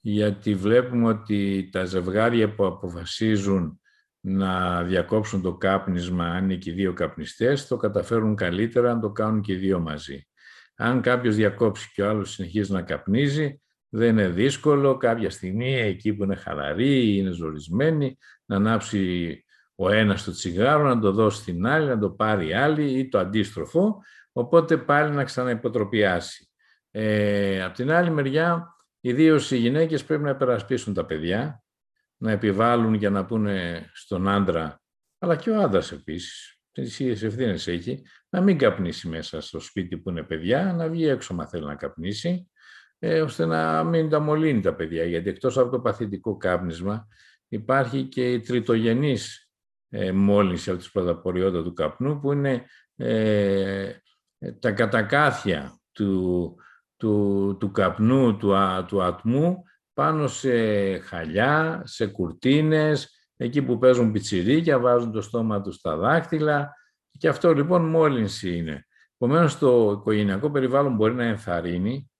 γιατί βλέπουμε ότι τα ζευγάρια που αποφασίζουν να διακόψουν το κάπνισμα αν είναι και οι δύο καπνιστές, το καταφέρουν καλύτερα αν το κάνουν και οι δύο μαζί. Αν κάποιος διακόψει και ο άλλος συνεχίζει να καπνίζει, δεν είναι δύσκολο κάποια στιγμή εκεί που είναι χαλαρή ή είναι ζορισμένη να ανάψει ο ένας το τσιγάρο, να το δώσει στην άλλη, να το πάρει η άλλη ή το αντίστροφο, οπότε πάλι να ξαναυποτροπιάσει. Ε, απ' την άλλη μεριά, ιδίως οι γυναίκες πρέπει να περασπίσουν τα παιδιά, να επιβάλλουν και να πούνε στον άντρα, αλλά και ο άντρας επίσης, τις ίδιες ευθύνες έχει, να μην καπνίσει μέσα στο σπίτι που είναι παιδιά, να βγει έξω μα θέλει να καπνίσει, ε, ώστε να μην τα μολύνει τα παιδιά, γιατί εκτός από το παθητικό κάπνισμα υπάρχει και η τριτογενής ε, μόλυνση από τις πρωταποριότητα του καπνού, που είναι ε, τα κατακάθια του, του, του καπνού, του, του ατμού, πάνω σε χαλιά, σε κουρτίνες, εκεί που παίζουν πιτσιρίκια, βάζουν το στόμα τους στα δάχτυλα και αυτό λοιπόν μόλυνση είναι. Επομένως, το οικογενειακό περιβάλλον μπορεί να ενθαρρύνει.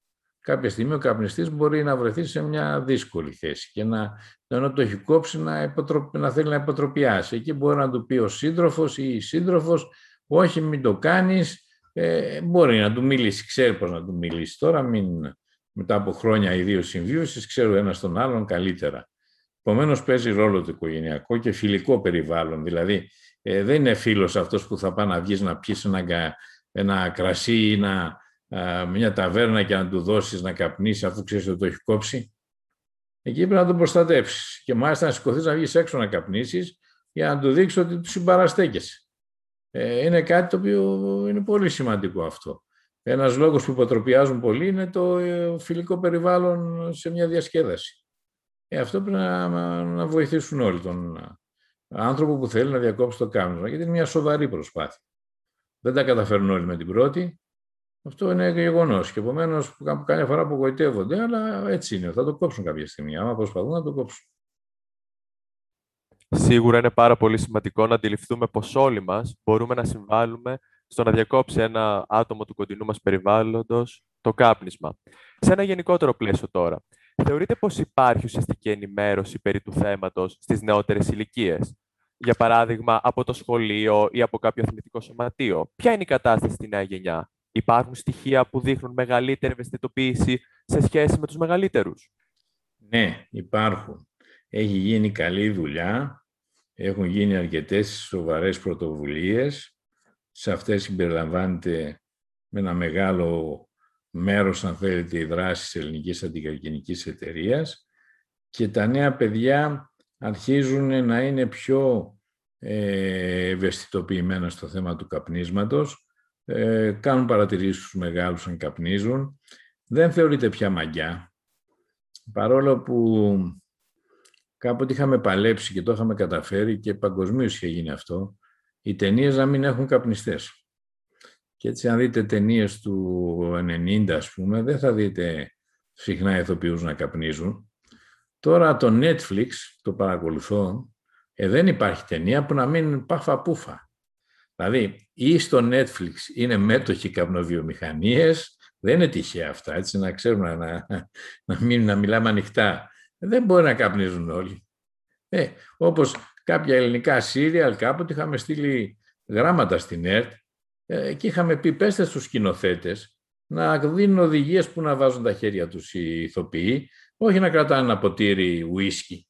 Κάποια στιγμή ο καπνιστής μπορεί να βρεθεί σε μια δύσκολη θέση και να, ενώ το έχει κόψει να, να θέλει να υποτροπιάσει. Εκεί μπορεί να του πει ο σύντροφος ή η σύντροφος, όχι μην το κάνεις, ε, μπορεί να του μιλήσει, ξέρει πώς να του μιλήσει. Τώρα μην, μετά από χρόνια ιδίω συμβίωσης, ξέρει ένα τον άλλον καλύτερα. Επομένως παίζει ρόλο το οικογενειακό και φιλικό περιβάλλον. Δηλαδή, ε, δεν είναι φίλος αυτός που θα πάει να βγεις να πιεις ένα, ένα κρασί ή να, μια ταβέρνα και να του δώσεις να καπνίσει αφού ξέρεις ότι το έχει κόψει. Εκεί πρέπει να τον προστατεύσει. Και μάλιστα να σηκωθείς να βγεις έξω να καπνίσεις για να του δείξεις ότι του συμπαραστέκεσαι. Ε, είναι κάτι το οποίο είναι πολύ σημαντικό αυτό. Ένας λόγος που υποτροπιάζουν πολύ είναι το ε, φιλικό περιβάλλον σε μια διασκέδαση. Ε, αυτό πρέπει να, να βοηθήσουν όλοι τον άνθρωπο που θέλει να διακόψει το κάμισμα, γιατί είναι μια σοβαρή προσπάθεια. Δεν τα καταφέρνουν όλοι με την πρώτη. Αυτό είναι γεγονός. Και επομένως, καμιά φορά απογοητεύονται, αλλά έτσι είναι. Θα το κόψουν κάποια στιγμή. Άμα προσπαθούν να το κόψουν. Σίγουρα είναι πάρα πολύ σημαντικό να αντιληφθούμε πως όλοι μας μπορούμε να συμβάλλουμε στο να διακόψει ένα άτομο του κοντινού μας περιβάλλοντος το κάπνισμα. Σε ένα γενικότερο πλαίσιο τώρα, θεωρείτε πως υπάρχει ουσιαστική ενημέρωση περί του θέματος στις νεότερες ηλικίες; Για παράδειγμα, από το σχολείο ή από κάποιο αθλητικό σωματείο. Ποια είναι η κατάσταση στη νέα γενιά; Υπάρχουν στοιχεία που δείχνουν μεγαλύτερη ευαισθητοποίηση σε σχέση με τους μεγαλύτερους; Ναι, υπάρχουν. Έχει γίνει καλή δουλειά, έχουν γίνει αρκετές σοβαρές πρωτοβουλίες. Σε αυτές συμπεριλαμβάνεται με ένα μεγάλο μέρος, αν θέλετε, η δράση της Ελληνικής Αντικαρκυνικής Εταιρείας και τα νέα παιδιά αρχίζουν να είναι πιο ε, ευαισθητοποιημένα στο θέμα του καπνίσματος, ε, κάνουν παρατηρήσεις στους μεγάλους αν καπνίζουν. Δεν θεωρείται πια μαγιά, παρόλο που κάποτε είχαμε παλέψει και το είχαμε καταφέρει και παγκοσμίως είχε γίνει αυτό, οι ταινίες να μην έχουν καπνιστές. Και έτσι αν δείτε ταινίες του 90 ας πούμε, δεν θα δείτε συχνά ηθοποιούς να καπνίζουν. Τώρα το Netflix, το παρακολουθώ, ε, δεν υπάρχει ταινία που να μην πάφα πούφα. Δηλαδή, ή στο Netflix είναι μέτοχοι καπνοβιομηχανίες, δεν είναι τυχαία αυτά, έτσι να ξέρουμε να, να, μην, να μιλάμε ανοιχτά. Δεν μπορεί να καπνίζουν όλοι. Ε, όπως κάποια ελληνικά σύριαλ κάποτε είχαμε στείλει γράμματα στην ΕΡΤ ε, και είχαμε πει πέστε στους σκηνοθέτες να δίνουν οδηγίες που να βάζουν τα χέρια τους οι ηθοποιοί, όχι να κρατάνε ένα ποτήρι ουίσκι.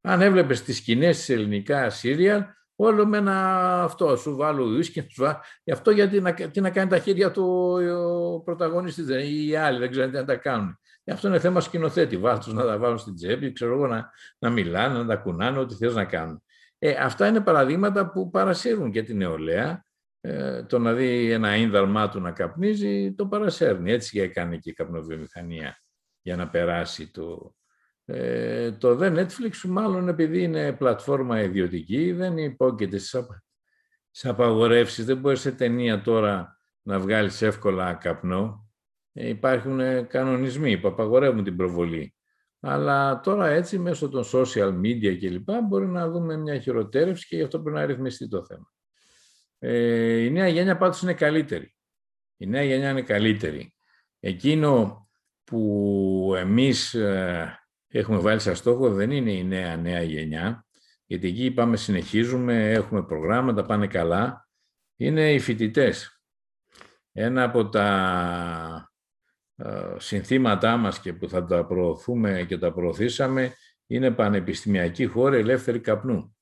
Αν έβλεπες τις σκηνές της ελληνικά σύριαλ, όλο με ένα αυτό, σου βάλω ουίσκι, σου βάλω... Γι' αυτό γιατί να, τι να κάνει τα χέρια του ο πρωταγωνιστής ή οι άλλοι, δεν ξέρουν τι να τα κάνουν. Γι' αυτό είναι θέμα σκηνοθέτη. Βάλτε να τα βάλουν στην τσέπη, ξέρω εγώ, να, να μιλάνε, να τα κουνάνε, ό,τι θες να κάνουν. Ε, αυτά είναι παραδείγματα που παρασύρουν και την νεολαία ε, το να δει ένα ίνδαλμά του να καπνίζει, το παρασέρνει. Έτσι έκανε και η καπνοβιομηχανία για να περάσει το... Ε, το The Netflix μάλλον επειδή είναι πλατφόρμα ιδιωτική δεν υπόκειται σε απαγορεύσεις. Δεν μπορείς σε ταινία τώρα να βγάλεις εύκολα καπνό. Ε, υπάρχουν κανονισμοί που απαγορεύουν την προβολή. Αλλά τώρα έτσι μέσω των social media κλπ. μπορεί να δούμε μια χειροτέρευση και γι' αυτό πρέπει να ρυθμιστεί το θέμα. Ε, η νέα γενιά πάντως είναι καλύτερη. Η νέα γενιά είναι καλύτερη. Εκείνο που εμείς ε, έχουμε βάλει σαν στόχο δεν είναι η νέα νέα γενιά, γιατί εκεί πάμε συνεχίζουμε, έχουμε προγράμματα, πάνε καλά, είναι οι φοιτητές. Ένα από τα ε, συνθήματά μας και που θα τα προωθούμε και τα προωθήσαμε είναι πανεπιστημιακή χώρα ελεύθερη καπνού.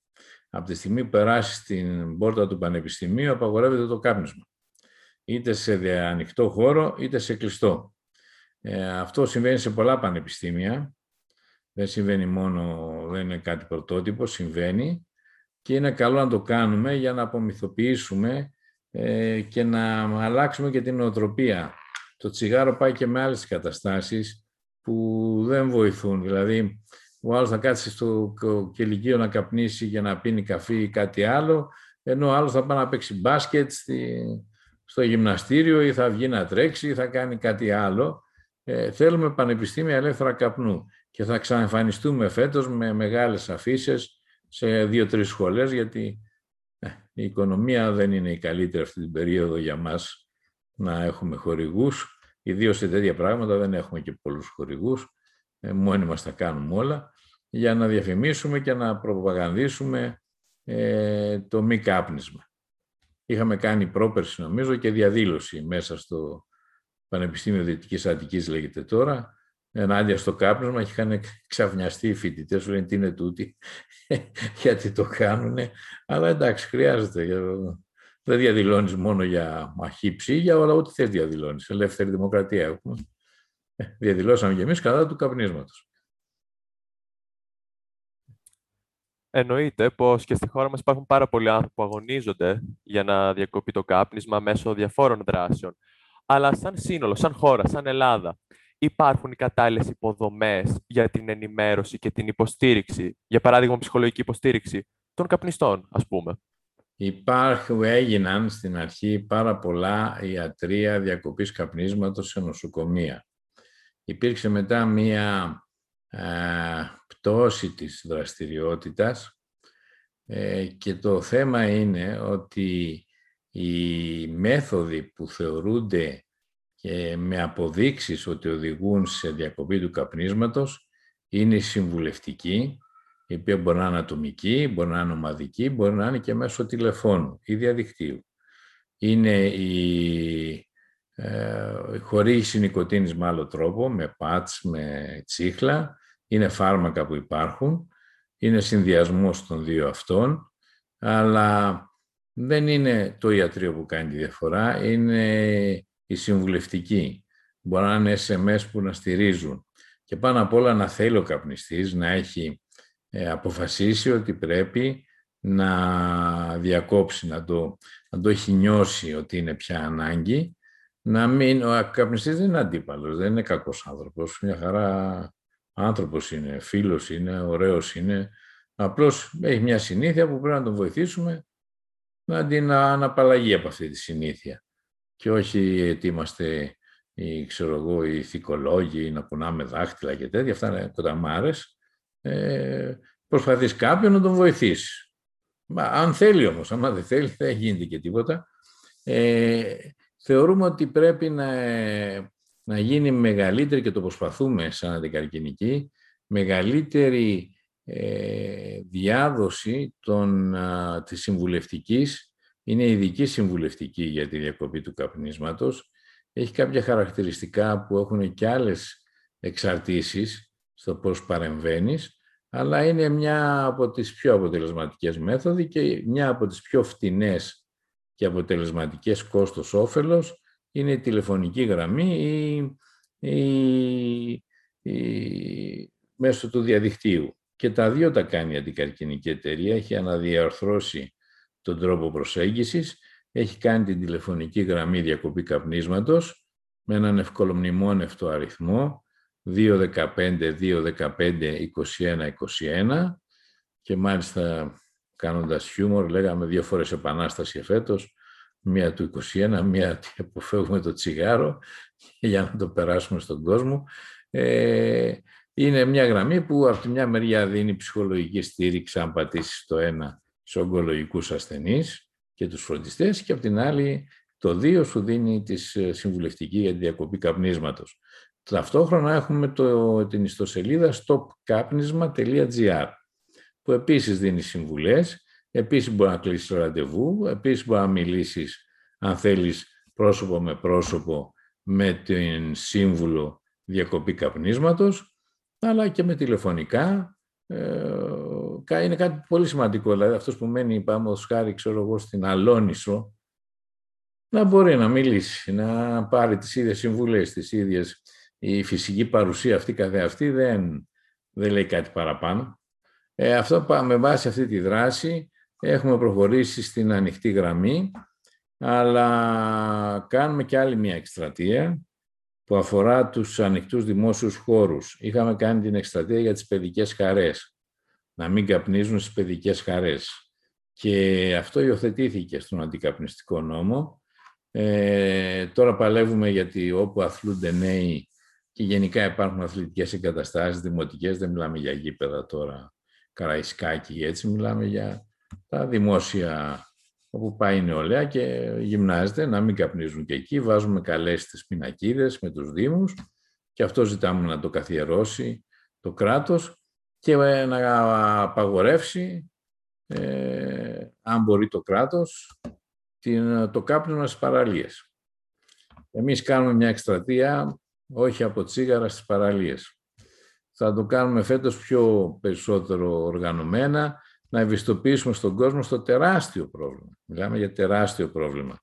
Από τη στιγμή που περάσει στην πόρτα του πανεπιστημίου απαγορεύεται το κάπνισμα. Είτε σε ανοιχτό χώρο είτε σε κλειστό. Ε, αυτό συμβαίνει σε πολλά πανεπιστήμια. Δεν συμβαίνει μόνο, δεν είναι κάτι πρωτότυπο, συμβαίνει και είναι καλό να το κάνουμε για να απομυθοποιήσουμε ε, και να αλλάξουμε και την νοοτροπία. Το τσιγάρο πάει και με άλλες καταστάσεις που δεν βοηθούν. Δηλαδή, ο άλλος θα κάτσει στο κελικείο να καπνίσει για να πίνει καφέ ή κάτι άλλο, ενώ ο άλλος θα πάει να παίξει μπάσκετ στο γυμναστήριο ή θα βγει να τρέξει ή θα κάνει κάτι άλλο. Ε, θέλουμε πανεπιστήμια ελεύθερα καπνού και θα ξαναεμφανιστούμε φέτος με μεγάλες αφήσεις σε δύο-τρεις σχολές γιατί ε, η οικονομία δεν είναι η καλύτερη αυτή την περίοδο για μας να έχουμε χορηγούς. Ιδίως σε τέτοια πράγματα δεν έχουμε και πολλούς χορηγούς. Ε, μόνοι μας τα κάνουμε όλα για να διαφημίσουμε και να προπαγανδίσουμε ε, το μη κάπνισμα. Είχαμε κάνει πρόπερση νομίζω και διαδήλωση μέσα στο Πανεπιστήμιο Δυτικής Αττικής λέγεται τώρα, ενάντια στο κάπνισμα και είχαν ξαφνιαστεί οι φοιτητές, σου λένε τι είναι τούτοι, γιατί το κάνουν. Αλλά εντάξει, χρειάζεται. Δεν διαδηλώνεις μόνο για μαχήψη, για όλα ό,τι θες διαδηλώνεις. Ελεύθερη δημοκρατία έχουμε. Ε, διαδηλώσαμε κι εμείς κατά του καπνίσματος. Εννοείται πως και στη χώρα μας υπάρχουν πάρα πολλοί άνθρωποι που αγωνίζονται για να διακοπεί το κάπνισμα μέσω διαφόρων δράσεων. Αλλά σαν σύνολο, σαν χώρα, σαν Ελλάδα, υπάρχουν οι κατάλληλες υποδομές για την ενημέρωση και την υποστήριξη, για παράδειγμα ψυχολογική υποστήριξη των καπνιστών, ας πούμε. Υπάρχουν, έγιναν στην αρχή πάρα πολλά ιατρία διακοπής καπνίσματος σε νοσοκομεία. Υπήρξε μετά μία ε, πτώση της δραστηριότητας ε, και το θέμα είναι ότι οι μέθοδοι που θεωρούνται και με αποδείξεις ότι οδηγούν σε διακοπή του καπνίσματος είναι συμβουλευτική, η οποία μπορεί να είναι ατομική, μπορεί να είναι ομαδική, μπορεί να είναι και μέσω τηλεφώνου ή διαδικτύου. Είναι η ε, χορήγηση νοικοτήνης με άλλο τρόπο, με πάτς, με τσίχλα, είναι φάρμακα που υπάρχουν, είναι συνδυασμός των δύο αυτών, αλλά δεν είναι το ιατρείο που κάνει τη διαφορά, είναι η συμβουλευτική. Μπορεί να είναι SMS που να στηρίζουν. Και πάνω απ' όλα να θέλει ο καπνιστής να έχει ε, αποφασίσει ότι πρέπει να διακόψει, να το, να το έχει νιώσει ότι είναι πια ανάγκη. Να μην, ο καπνιστής δεν είναι αντίπαλος, δεν είναι κακός άνθρωπος. Μια χαρά άνθρωπος είναι, φίλος είναι, ωραίος είναι. Απλώς έχει μια συνήθεια που πρέπει να τον βοηθήσουμε να την αναπαλλαγεί από αυτή τη συνήθεια και όχι ότι είμαστε οι, ξέρω εγώ, οι ηθικολόγοι, να κουνάμε δάχτυλα και τέτοια, αυτά είναι κοταμάρες. Ε, προσπαθείς κάποιον να τον βοηθήσεις. Μα, αν θέλει όμως, άμα δεν θέλει δεν γίνεται και τίποτα. Ε, θεωρούμε ότι πρέπει να, να γίνει μεγαλύτερη και το προσπαθούμε σαν αντικαρκυνική, μεγαλύτερη ε, διάδοση των, α, της συμβουλευτικής είναι ειδική συμβουλευτική για τη διακοπή του καπνίσματος. Έχει κάποια χαρακτηριστικά που έχουν και άλλες εξαρτήσεις στο πώς παρεμβαίνεις, αλλά είναι μια από τις πιο αποτελεσματικές μέθοδοι και μια από τις πιο φτηνές και αποτελεσματικές κόστος όφελος είναι η τηλεφωνική γραμμή ή, ή, ή μέσω του διαδικτύου. Και τα δύο τα κάνει η αντικαρκυνική εταιρεία, έχει αναδιαρθρώσει τον τρόπο προσέγγισης, έχει κάνει την τηλεφωνική γραμμή διακοπή καπνίσματος με έναν ευκολομνημόνευτο αριθμό 215-215-21-21 και μάλιστα κάνοντας χιούμορ λέγαμε δύο φορές επανάσταση εφέτος, μία του 21, μία ότι αποφεύγουμε το τσιγάρο για να το περάσουμε στον κόσμο. Ε, είναι μια γραμμή που από τη μια μεριά δίνει ψυχολογική στήριξη αν πατήσεις το ένα σε ογκολογικούς ασθενείς και τους φροντιστές και από την άλλη το δύο σου δίνει τη ε, συμβουλευτική για τη διακοπή καπνίσματος. Ταυτόχρονα έχουμε το, την ιστοσελίδα stopkapnisma.gr που επίσης δίνει συμβουλές, επίσης μπορεί να κλείσεις ραντεβού, επίσης μπορεί να μιλήσεις αν θέλεις πρόσωπο με πρόσωπο με την σύμβουλο διακοπή καπνίσματος, αλλά και με τηλεφωνικά. Ε, είναι κάτι πολύ σημαντικό, δηλαδή αυτός που μένει, πάμε ως χάρη, ξέρω εγώ, στην Αλόνισο, να μπορεί να μιλήσει, να πάρει τις ίδιες συμβουλές, τις ίδιες. Η φυσική παρουσία αυτή καθεαυτή δεν, δεν λέει κάτι παραπάνω. Ε, αυτό με βάση αυτή τη δράση έχουμε προχωρήσει στην ανοιχτή γραμμή, αλλά κάνουμε και άλλη μια εκστρατεία που αφορά τους ανοιχτούς δημόσιους χώρους. Είχαμε κάνει την εκστρατεία για τις παιδικές χαρές, να μην καπνίζουν στις παιδικές χαρές. Και αυτό υιοθετήθηκε στον αντικαπνιστικό νόμο. Ε, τώρα παλεύουμε γιατί όπου αθλούνται νέοι και γενικά υπάρχουν αθλητικές εγκαταστάσεις δημοτικές, δεν μιλάμε για γήπεδα τώρα, καραϊσκάκι, έτσι μιλάμε για τα δημόσια όπου πάει η νεολαία και γυμνάζεται, να μην καπνίζουν και εκεί. Βάζουμε καλές τις πινακίδες με τους Δήμους και αυτό ζητάμε να το καθιερώσει το κράτος και ε, να απαγορεύσει, ε, αν μπορεί το κράτος, την, το κάπνισμα στις παραλίες. Εμείς κάνουμε μια εκστρατεία, όχι από τσίγαρα στις παραλίες. Θα το κάνουμε φέτος πιο περισσότερο οργανωμένα, να ευαισθητοποιήσουμε στον κόσμο στο τεράστιο πρόβλημα. Μιλάμε για τεράστιο πρόβλημα.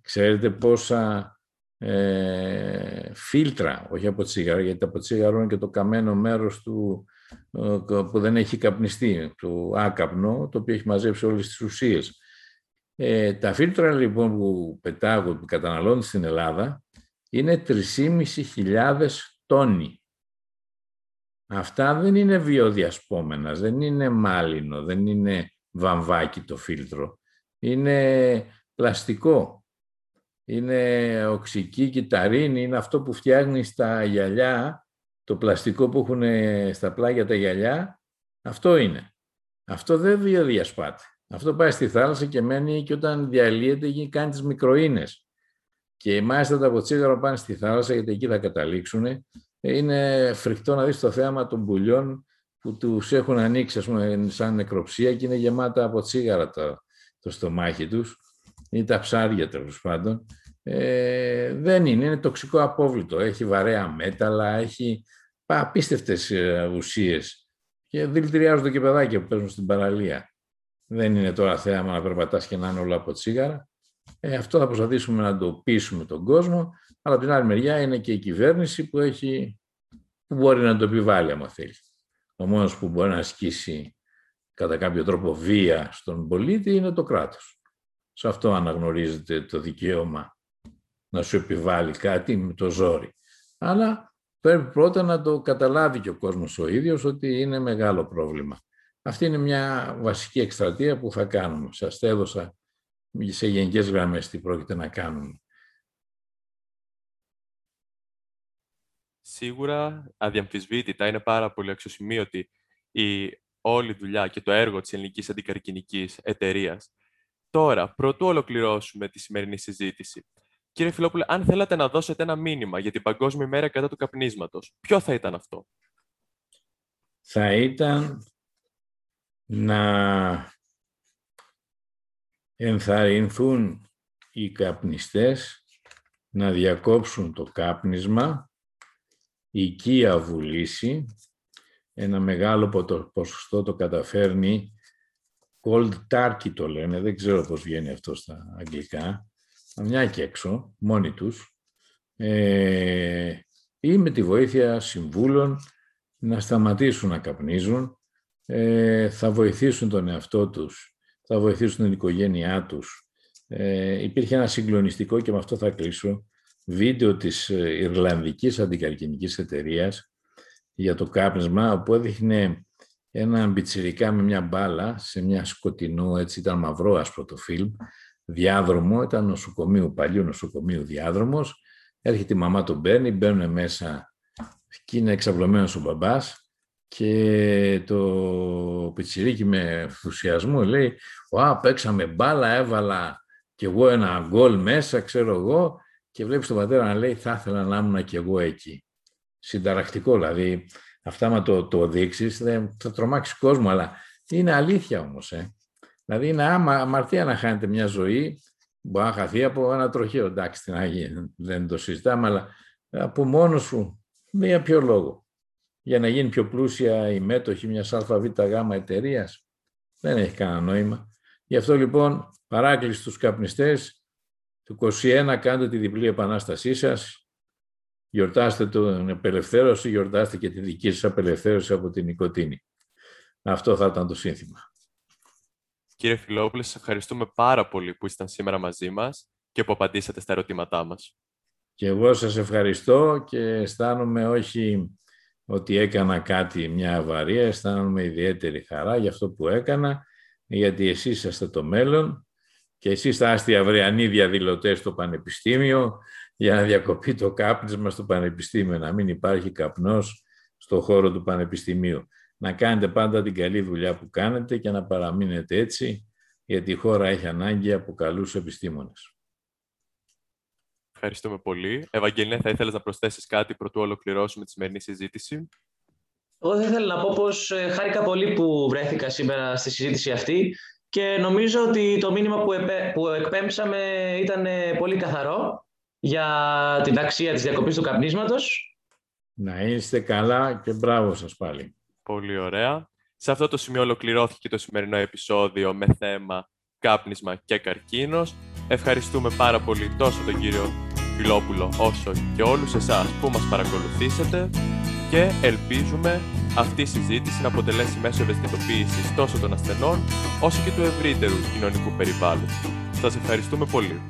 Ξέρετε πόσα ε, φίλτρα, όχι από τσίγαρο, γιατί από τσίγαρο είναι και το καμένο μέρος του, ε, που δεν έχει καπνιστεί, το άκαπνο, το οποίο έχει μαζέψει όλες τις ουσίες. Ε, τα φίλτρα λοιπόν που πετάγουν, που καταναλώνουν στην Ελλάδα, είναι 3.500 τόνοι. Αυτά δεν είναι βιοδιασπόμενα, δεν είναι μάλινο, δεν είναι βαμβάκι το φίλτρο. Είναι πλαστικό. Είναι οξική κυταρίνη, είναι αυτό που φτιάχνει στα γυαλιά, το πλαστικό που έχουν στα πλάγια τα γυαλιά, αυτό είναι. Αυτό δεν βιοδιασπάται. Αυτό πάει στη θάλασσα και μένει και όταν διαλύεται κάνει τις μικροίνες. Και μάλιστα τα ποτσίγαρα πάνε στη θάλασσα γιατί εκεί θα καταλήξουν είναι φρικτό να δεις το θέαμα των πουλιών που τους έχουν ανοίξει ας πούμε, σαν νεκροψία και είναι γεμάτα από τσίγαρα το, το στομάχι τους ή τα ψάρια τέλος πάντων. Ε, δεν είναι, είναι τοξικό απόβλητο. Έχει βαρέα μέταλλα, έχει απίστευτες ε, ουσίες και δηλητηριάζονται και παιδάκια που παίζουν στην παραλία. Δεν είναι τώρα θέαμα να περπατάς και να είναι όλα από τσίγαρα. Ε, αυτό θα προσπαθήσουμε να το πείσουμε τον κόσμο αλλά από την άλλη μεριά είναι και η κυβέρνηση που, έχει, που μπορεί να το επιβάλλει, άμα θέλει. Ο μόνος που μπορεί να ασκήσει κατά κάποιο τρόπο βία στον πολίτη είναι το κράτος. Σε αυτό αναγνωρίζεται το δικαίωμα να σου επιβάλλει κάτι με το ζόρι. Αλλά πρέπει πρώτα να το καταλάβει και ο κόσμος ο ίδιος ότι είναι μεγάλο πρόβλημα. Αυτή είναι μια βασική εκστρατεία που θα κάνουμε. Σας έδωσα σε γενικές γραμμές τι πρόκειται να κάνουμε. σίγουρα αδιαμφισβήτητα είναι πάρα πολύ αξιοσημείωτη η όλη δουλειά και το έργο της ελληνικής αντικαρκυνικής εταιρείας. Τώρα, πρωτού ολοκληρώσουμε τη σημερινή συζήτηση, κύριε Φιλόπουλε, αν θέλατε να δώσετε ένα μήνυμα για την Παγκόσμια ημέρα κατά του καπνίσματος, ποιο θα ήταν αυτό; Θα ήταν να ενθαρρυνθούν οι καπνιστές να διακόψουν το κάπνισμα η οικία βουλήσει, ένα μεγάλο ποσοστό το καταφέρνει, cold turkey το λένε, δεν ξέρω πώς βγαίνει αυτό στα αγγλικά, μια και έξω, μόνοι τους, ε, ή με τη βοήθεια συμβούλων να σταματήσουν να καπνίζουν, ε, θα βοηθήσουν τον εαυτό τους, θα βοηθήσουν την οικογένειά τους. Ε, υπήρχε ένα συγκλονιστικό και με αυτό θα κλείσω, βίντεο της ε, Ιρλανδικής Αντικαρκυνικής Εταιρείας για το κάπνισμα, όπου έδειχνε ένα μπιτσιρικά με μια μπάλα σε μια σκοτεινό, έτσι ήταν μαυρό άσπρο το φιλμ, διάδρομο, ήταν νοσοκομείου, παλιού νοσοκομείου διάδρομος, έρχεται η μαμά τον παίρνει, μπαίνουν μέσα και είναι εξαυλωμένος ο μπαμπάς και το πιτσιρίκι με ενθουσιασμό λέει «Ω, παίξαμε μπάλα, έβαλα κι εγώ ένα γκολ μέσα, ξέρω εγώ, και βλέπεις τον πατέρα να λέει θα ήθελα να ήμουν και εγώ εκεί. συνταρακτικό. Δηλαδή, αυτά με το, το δείξεις, θα τρομάξεις κόσμο, αλλά είναι αλήθεια όμως. Ε. Δηλαδή, είναι άμα, αμαρτία να χάνετε μια ζωή, μπορεί να χαθεί από ένα τροχαίο. Εντάξει, την Αγία, δεν το συζητάμε, αλλά από μόνος σου, για ποιο λόγο. Για να γίνει πιο πλούσια η μέτοχη μιας ΑΒΓ εταιρείας. Δεν έχει κανένα νόημα. Γι' αυτό λοιπόν παράκληση στους καπνιστές του 21 κάντε τη διπλή επανάστασή σας, γιορτάστε την απελευθέρωση, γιορτάστε και τη δική σας απελευθέρωση από την νοικοτήνη. Αυτό θα ήταν το σύνθημα. Κύριε Φιλόπουλε, σας ευχαριστούμε πάρα πολύ που ήσταν σήμερα μαζί μας και που απαντήσατε στα ερωτήματά μας. Και εγώ σας ευχαριστώ και αισθάνομαι όχι ότι έκανα κάτι, μια αβαρία, αισθάνομαι ιδιαίτερη χαρά για αυτό που έκανα, γιατί εσείς είστε το μέλλον και εσείς θα είστε αυριανοί διαδηλωτές στο Πανεπιστήμιο για να διακοπεί το κάπνισμα στο Πανεπιστήμιο, να μην υπάρχει καπνός στο χώρο του Πανεπιστημίου. Να κάνετε πάντα την καλή δουλειά που κάνετε και να παραμείνετε έτσι, γιατί η χώρα έχει ανάγκη από καλούς επιστήμονες. Ευχαριστούμε πολύ. Ευαγγελία, θα ήθελες να προσθέσεις κάτι πρωτού ολοκληρώσουμε τη σημερινή συζήτηση; Εγώ θα ήθελα να πω πως ε, χάρηκα πολύ που βρέθηκα σήμερα στη συζήτηση αυτή και νομίζω ότι το μήνυμα που, που εκπέμψαμε ήταν ε, πολύ καθαρό για την αξία της διακοπής του καπνίσματος. Να είστε καλά και μπράβο σας πάλι. Πολύ ωραία. Σε αυτό το σημείο ολοκληρώθηκε το σημερινό επεισόδιο με θέμα κάπνισμα και καρκίνος. Ευχαριστούμε πάρα πολύ τόσο τον κύριο Φιλόπουλο όσο και όλους εσάς που μας παρακολουθήσετε και ελπίζουμε αυτή η συζήτηση να αποτελέσει μέσω ευαισθητοποίησης τόσο των ασθενών όσο και του ευρύτερου κοινωνικού περιβάλλοντος. Σας ευχαριστούμε πολύ.